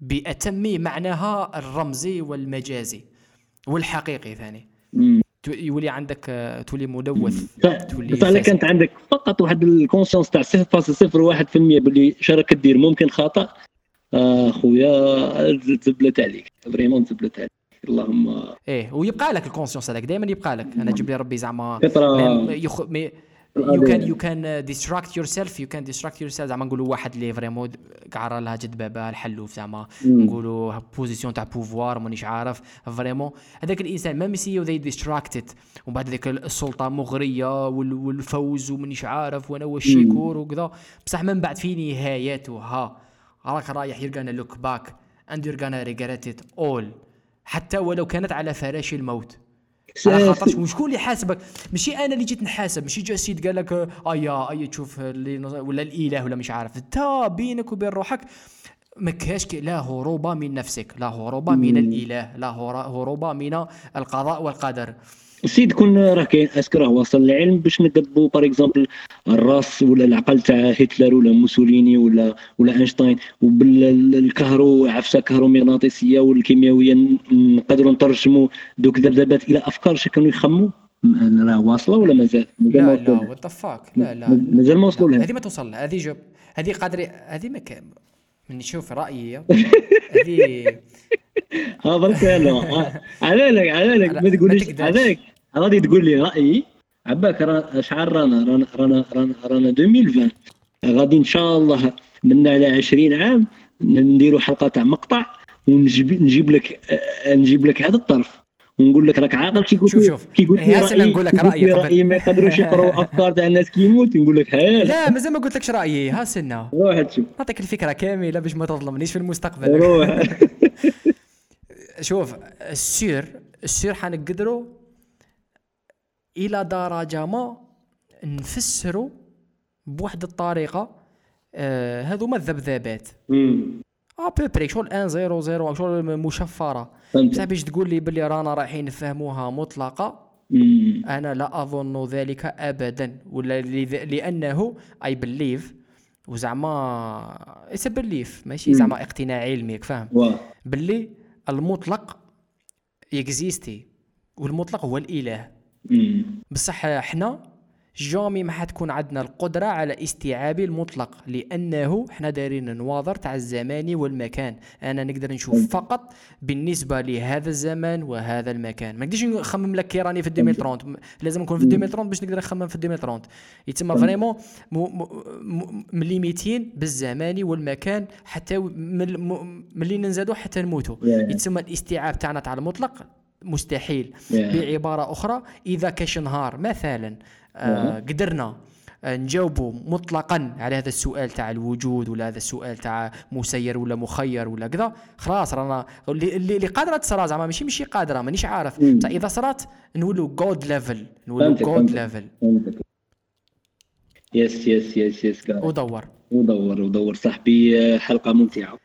بأتم معناها الرمزي والمجازي والحقيقي ثاني. يولي عندك آه، تولي ملوث تولي بصح كانت عندك فقط واحد ال conscience تاع 0.01% باللي شرك دير ممكن خطأ. آه خويا تزبلت عليك. vraiment تزبلت عليك. اللهم إيه ويبقى لك ال conscience هذاك دائما يبقى لك. أنا جيب لي ربي زعما يخ... مي... you can you can distract yourself you can distract yourself زعما نقولوا واحد اللي vraiment كاع راه لها جد بابا الحلوف زعما نقولوا position تاع pouvoir مانيش عارف. vraiment هذاك الإنسان même si they distracted ومن بعد ذيك السلطة مغرية والفوز ومانيش عارف وأنا والشيكور وكذا. بصح من بعد في نهايتها راك رايح you're gonna look back and regret it all حتى ولو كانت على فراش الموت. على خاطرش وشكون اللي حاسبك. ماشي أنا اللي جيت نحاسب. ماشي جا السيد قال لك آيا آيا تشوف ولا الإله ولا مش عارف. انت بينك وبين روحك ما كاش لا هروب من نفسك لا هروب من الإله لا هروب من القضاء والقدر. السيد كون راه كاين est-ce que راه واصل العلم باش ندبوا par exemple الرأس ولا العقل تاع هتلر ولا موسوليني ولا ولا أينشتاين وبالكهرو عفسة كهرومغناطيسية والكيميائيه نقدروا نترجموا دوك ذبذبات إلى أفكار اش كانوا يخموا راه واصلة ولا مازال؟ لا لا وات فاك لا لا. مازال ما وصلوا لها هذه ما توصل. هذه جب هذه قادر هذه ما كان من نشوف رأيي. هذه ها برك على بالك على بالك ما تقوليش على غادي تقول لي رأيي؟ عباك راه شحال رانا رانا رانا رانا, رانا 2020 غادي إن شاء الله من على 20 عام نديروا حلقة تاع مقطع ونجيب نجيب لك نجيب لك هذا الطرف. ونقول لك راك عاقل كي قلت شوف كي قلت لي رايي نقول لك رايي رأيي ما يقدروش يقرأوا أفكار تاع الناس كيموت نقول لك ها لا مازال ما قلت لكش رأيي. ها سنة. روح تشوف نعطيك الفكرة كاملة باش ما تظلمنيش في المستقبل. روح. شوف السير السير حنقدروا إلى درجه ما نفسروا بواحد الطريقة آه هذوما الذبذبات ابوبري شغل 1 0 0 شغل مشفرة. بصح باش تقول لي باللي رانا رايحين نفهموها مطلقة؟ أنا لا أظن ذلك ابدا ولا لأنه اي بليف وزعما it's belief ماشي زعما اقتناع علمي فاهم؟ باللي المطلق يكزيستي والمطلق هو الإله. بصح إحنا jamais ما حتكون عندنا القدرة على استيعاب المطلق لأنه إحنا دايرين نواظر تاع الزمان والمكان. أنا نقدر نشوف فقط بالنسبة لهذا الزمان وهذا المكان. ما نقدرش نخمم لك كي راني في 2030 لازم نكون في 2030 باش نقدر نخمم في 2030 يتسمى vraiment مليميتين بالزمان والمكان حتى ملي ننزادو حتى نموتوا يتسمى الاستيعاب تاعنا تاع المطلق. مستحيل. بعبارة أخرى إذا كاش نهار مثلا آه قدرنا آه، نجاوبوا مطلقا على هذا السؤال تاع الوجود ولا هذا السؤال تاع مسير ولا مخير ولا كذا خلاص رانا اللي, اللي قادرة تصرا زعما ماشي ماشي قادرة مانيش عارف. بصح إذا صرات نولوا God level نولوا God level yes yes yes yes ودور. ودور ودور صاحبي حلقة ممتعة.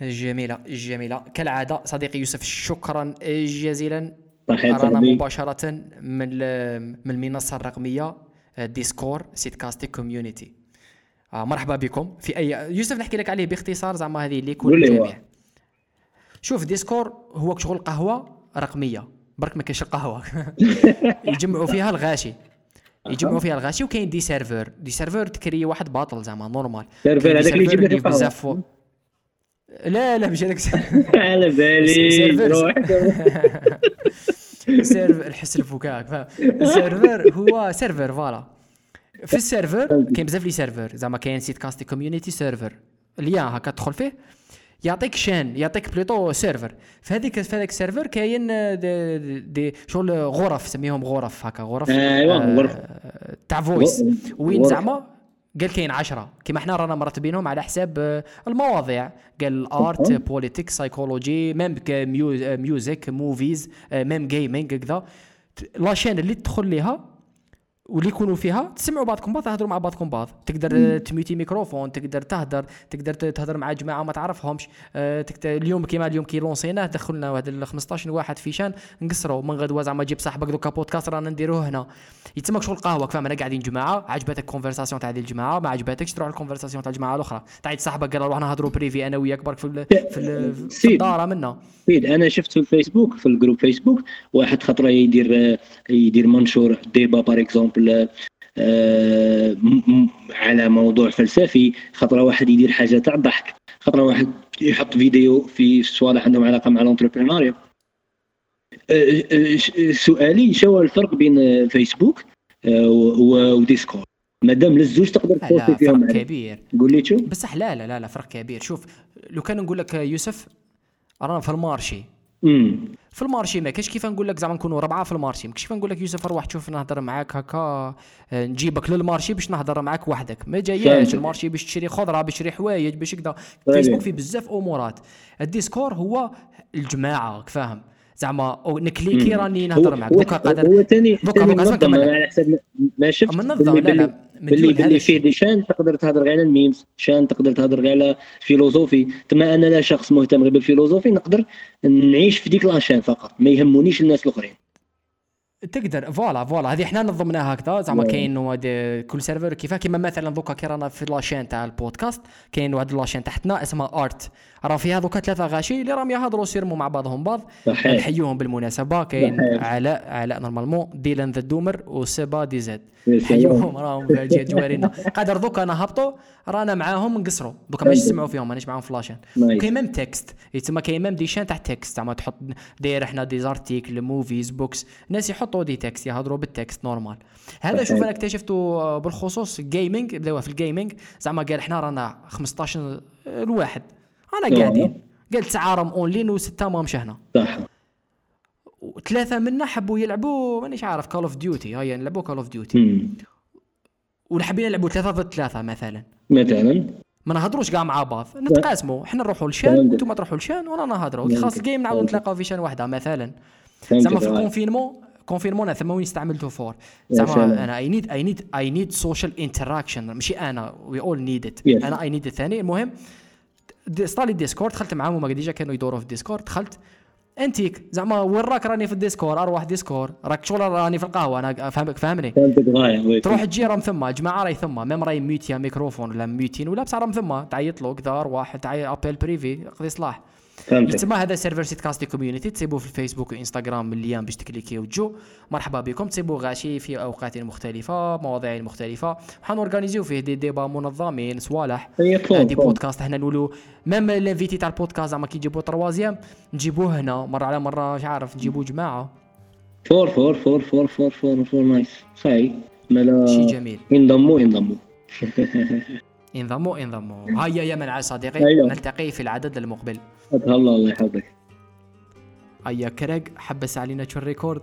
جميلة جميلة. كالعادة صديقي يوسف شكرا جزيلا. رانا مباشرة من من المنصة الرقمية Discord سيتكاستيك Community آه مرحبا بكم. في أي يوسف نحكي لك عليه باختصار زعما هذه اللي كل الجميع. شوف Discord هو شغل قهوة رقمية. برك ما كاينش القهوة. يجمعوا فيها الغاشي. يجمعوا فيها الغاشي وكاين des serveurs des serveurs تكري واحد باطل زعما normal. serveur هذاك اللي يجيب لك بزاف لا لا مش هذاك على بالي. روح. serveur الحس الفكاك. ال serveur هو serveur voilà. في ال serveur كاين بزاف les serveurs. زعما كاين سيت كاستي Community serveur. اللي هكا تدخل فيه يعطيك chaîne يعطيك plutôt serveur. في هذيك في هذاك ال serveur كاين des, des شغل غرف سميهم غرف هكا غرف ايوا غرف. تاع voice وين زعما قال كاين عشرة. كيما إحنا رانا مرتبينهم على حساب آه، المواضيع. قال ال art politique psychology même music movies même gaming كذا. la chaîne اللي تدخل ليها واللي يكونوا فيها؟ تسمعوا بعضكم بعض تهضروا مع بعضكم بعض. تقدر تميوتي ميكروفون تقدر تهدر تقدر تهدر مع جماعة ما تعرفهمش. أه تقدر اليوم كيما اليوم كي لونسيناه دخلنا واحد ال 15 واحد في chaîne نقصروا. من غدوه زعما جيب صاحبك دوكا بودكاست رانا نديروه هنا. يتسمى شغل قهوة فاهم أنا قاعدين جماعة عجبتك conversation تاع هذه الجماعة؟ ما عجبتكش؟ تروح ال conversation تاع الجماعة الأخرى. تعيط صاحبك قال روح نهضروا privé أنا وياك برك في في, في الدار منا. سيد أنا شفت في الفيسبوك في ال groupe Facebook واحد خطرة يدير يدير منشور débat par exemple آه، على موضوع فلسفي خطره واحد يدير حاجة تاع ضحك خطره واحد يحط فيديو في صوالح عندهم علاقة مع ال entrepreneuriat آه، آه، سؤالي شو الفرق بين فيسبوك و- و Discord. مادام للزوج تقدر لا فيهم فرق. كبير. قول لي شو؟ بصح لا لا لا فرق كبير. شوف لو كان نقول لك يوسف رانا في ال marché. في ال marché ما كاش كيف نقول لك زعما نكونوا ربعة في ال marché. ما كاش كيف نقول لك يوسف روح تشوف نهضر معاك هكا آه، نجيبك لل marché باش نهضر معاك وحدك. ما جاياش فهمتك. ال marché باش تشري خضرة باش تشري حوايج باش كذا. فيسبوك فيه بزاف أمورات. ال Discord هو الجماعة راك فاهم؟ زعما نكليكي. راني نهضر معاك. هو, دوكا قادر. هو ثاني منظم على حسب ما- شفت. منظم لا لا باللي- باللي فيه des chaînes تقدر تهضر غير على ال memes. chaîne تقدر تهضر غير على philosophie. تما أنا لا شخص مهتم غير بال philosophie نقدر نعيش في ديك la chaîne فقط. ما يهمونيش الناس الأخرين. تقدر. voilà voilà. هذه حنا نظمناها هكذا. زعما نعم. كاين كل serveur كيفاه. كيما مثلا دوكا كي رانا في la chaîne تاع البودكاست كاين واحد la chaîne تحتنا اسمها art راه فيها دوكا ثلاثة غاشي اللي راهم يهضروا سيرموا مع بعضهم بعض. نحيوهم بالمناسبة كاين. علاء علاء normalement Dylan the Doomer وسيبا دي سلام. نحيوهم راهم جا- جوارينا. قادر دوكا نهبطوا رانا معاهم نقصروا دوكا ماشي نسمعوا فيهم مانيش معاهم ف la chaîne. كاين même texte. يتسمى كاين même des chaînes تاع texte. زعما تحط داير إحنا des articles movies books. الناس يحطوا des textes يهضروا بال texte normal. هذا. شوف أنا اكتشفته بالخصوص gaming في ال gaming زعما قال إحنا رانا 15 الواحد. أنا. قاعدين. قال تسعه راهم اونلاين وسته ما مش هنا صح. وثلاثة منا حبوا يلعبوا مانيش عارف Call of Duty هيا نلعبوا Call of Duty مم. ونحبين نلعبوا ثلاثة ضد ثلاثة مثلا. مثلا. ما نهضروش كاع مع بعض نتقاسموا. إحنا نروحوا ل chaîne فهمتك. أنتم تروحوا ل chaîne وأنا نهضروا. كي خلاص game نعاودوا. نتلاقاو في chaîne واحدة مثلا. زعما في. ال confinement confinement أنا ثم وين استعملته fort. زعما أنا I need I need I need social interaction ماشي أنا we all need it. أنا I need it ثاني. المهم ستالي Discord دخلت معاهم هما déjà كانوا يدوروا في Discord دخلت انتيك زعما وين راك راني في ال Discord أروح Discord راك شغل راني في القهوة أنا فهمك فهمني. تروح تجي راهم ثم الجماعة راهي ثم même راهي ميوتيا ميكروفون ولا ميوتين ولا بصح راهم ثم. تعيط له كذا واحد تعيط appel privé قضي صلاح. فهمتك. يتسمى هذا serveur سيت كاستي Community تسيبوه في ال Facebook و Instagram من الليام باش تكليكي وتجو. مرحبا بكم. تسيبوه غاشي في أوقات مختلفة مواضيع مختلفة. حنورغانيزيو فيه دي ديبا منظمين صوالح. دي فون. بودكاست. هنا نقولوا même ال invités تاع البودكاست زعما كي يجيبوا troisième نجيبوه هنا. مرة على مرة مش عارف نجيبوا جماعة. fort fort fort fort fort fort fort nice. صحيح. مالا شي جميل. ينضموا ينضموا انضموا انضموا هيا يا من صديقي. نلتقي في العدد المقبل. الله الله يحفظك. هيا كريج حبس علينا شو الريكورد؟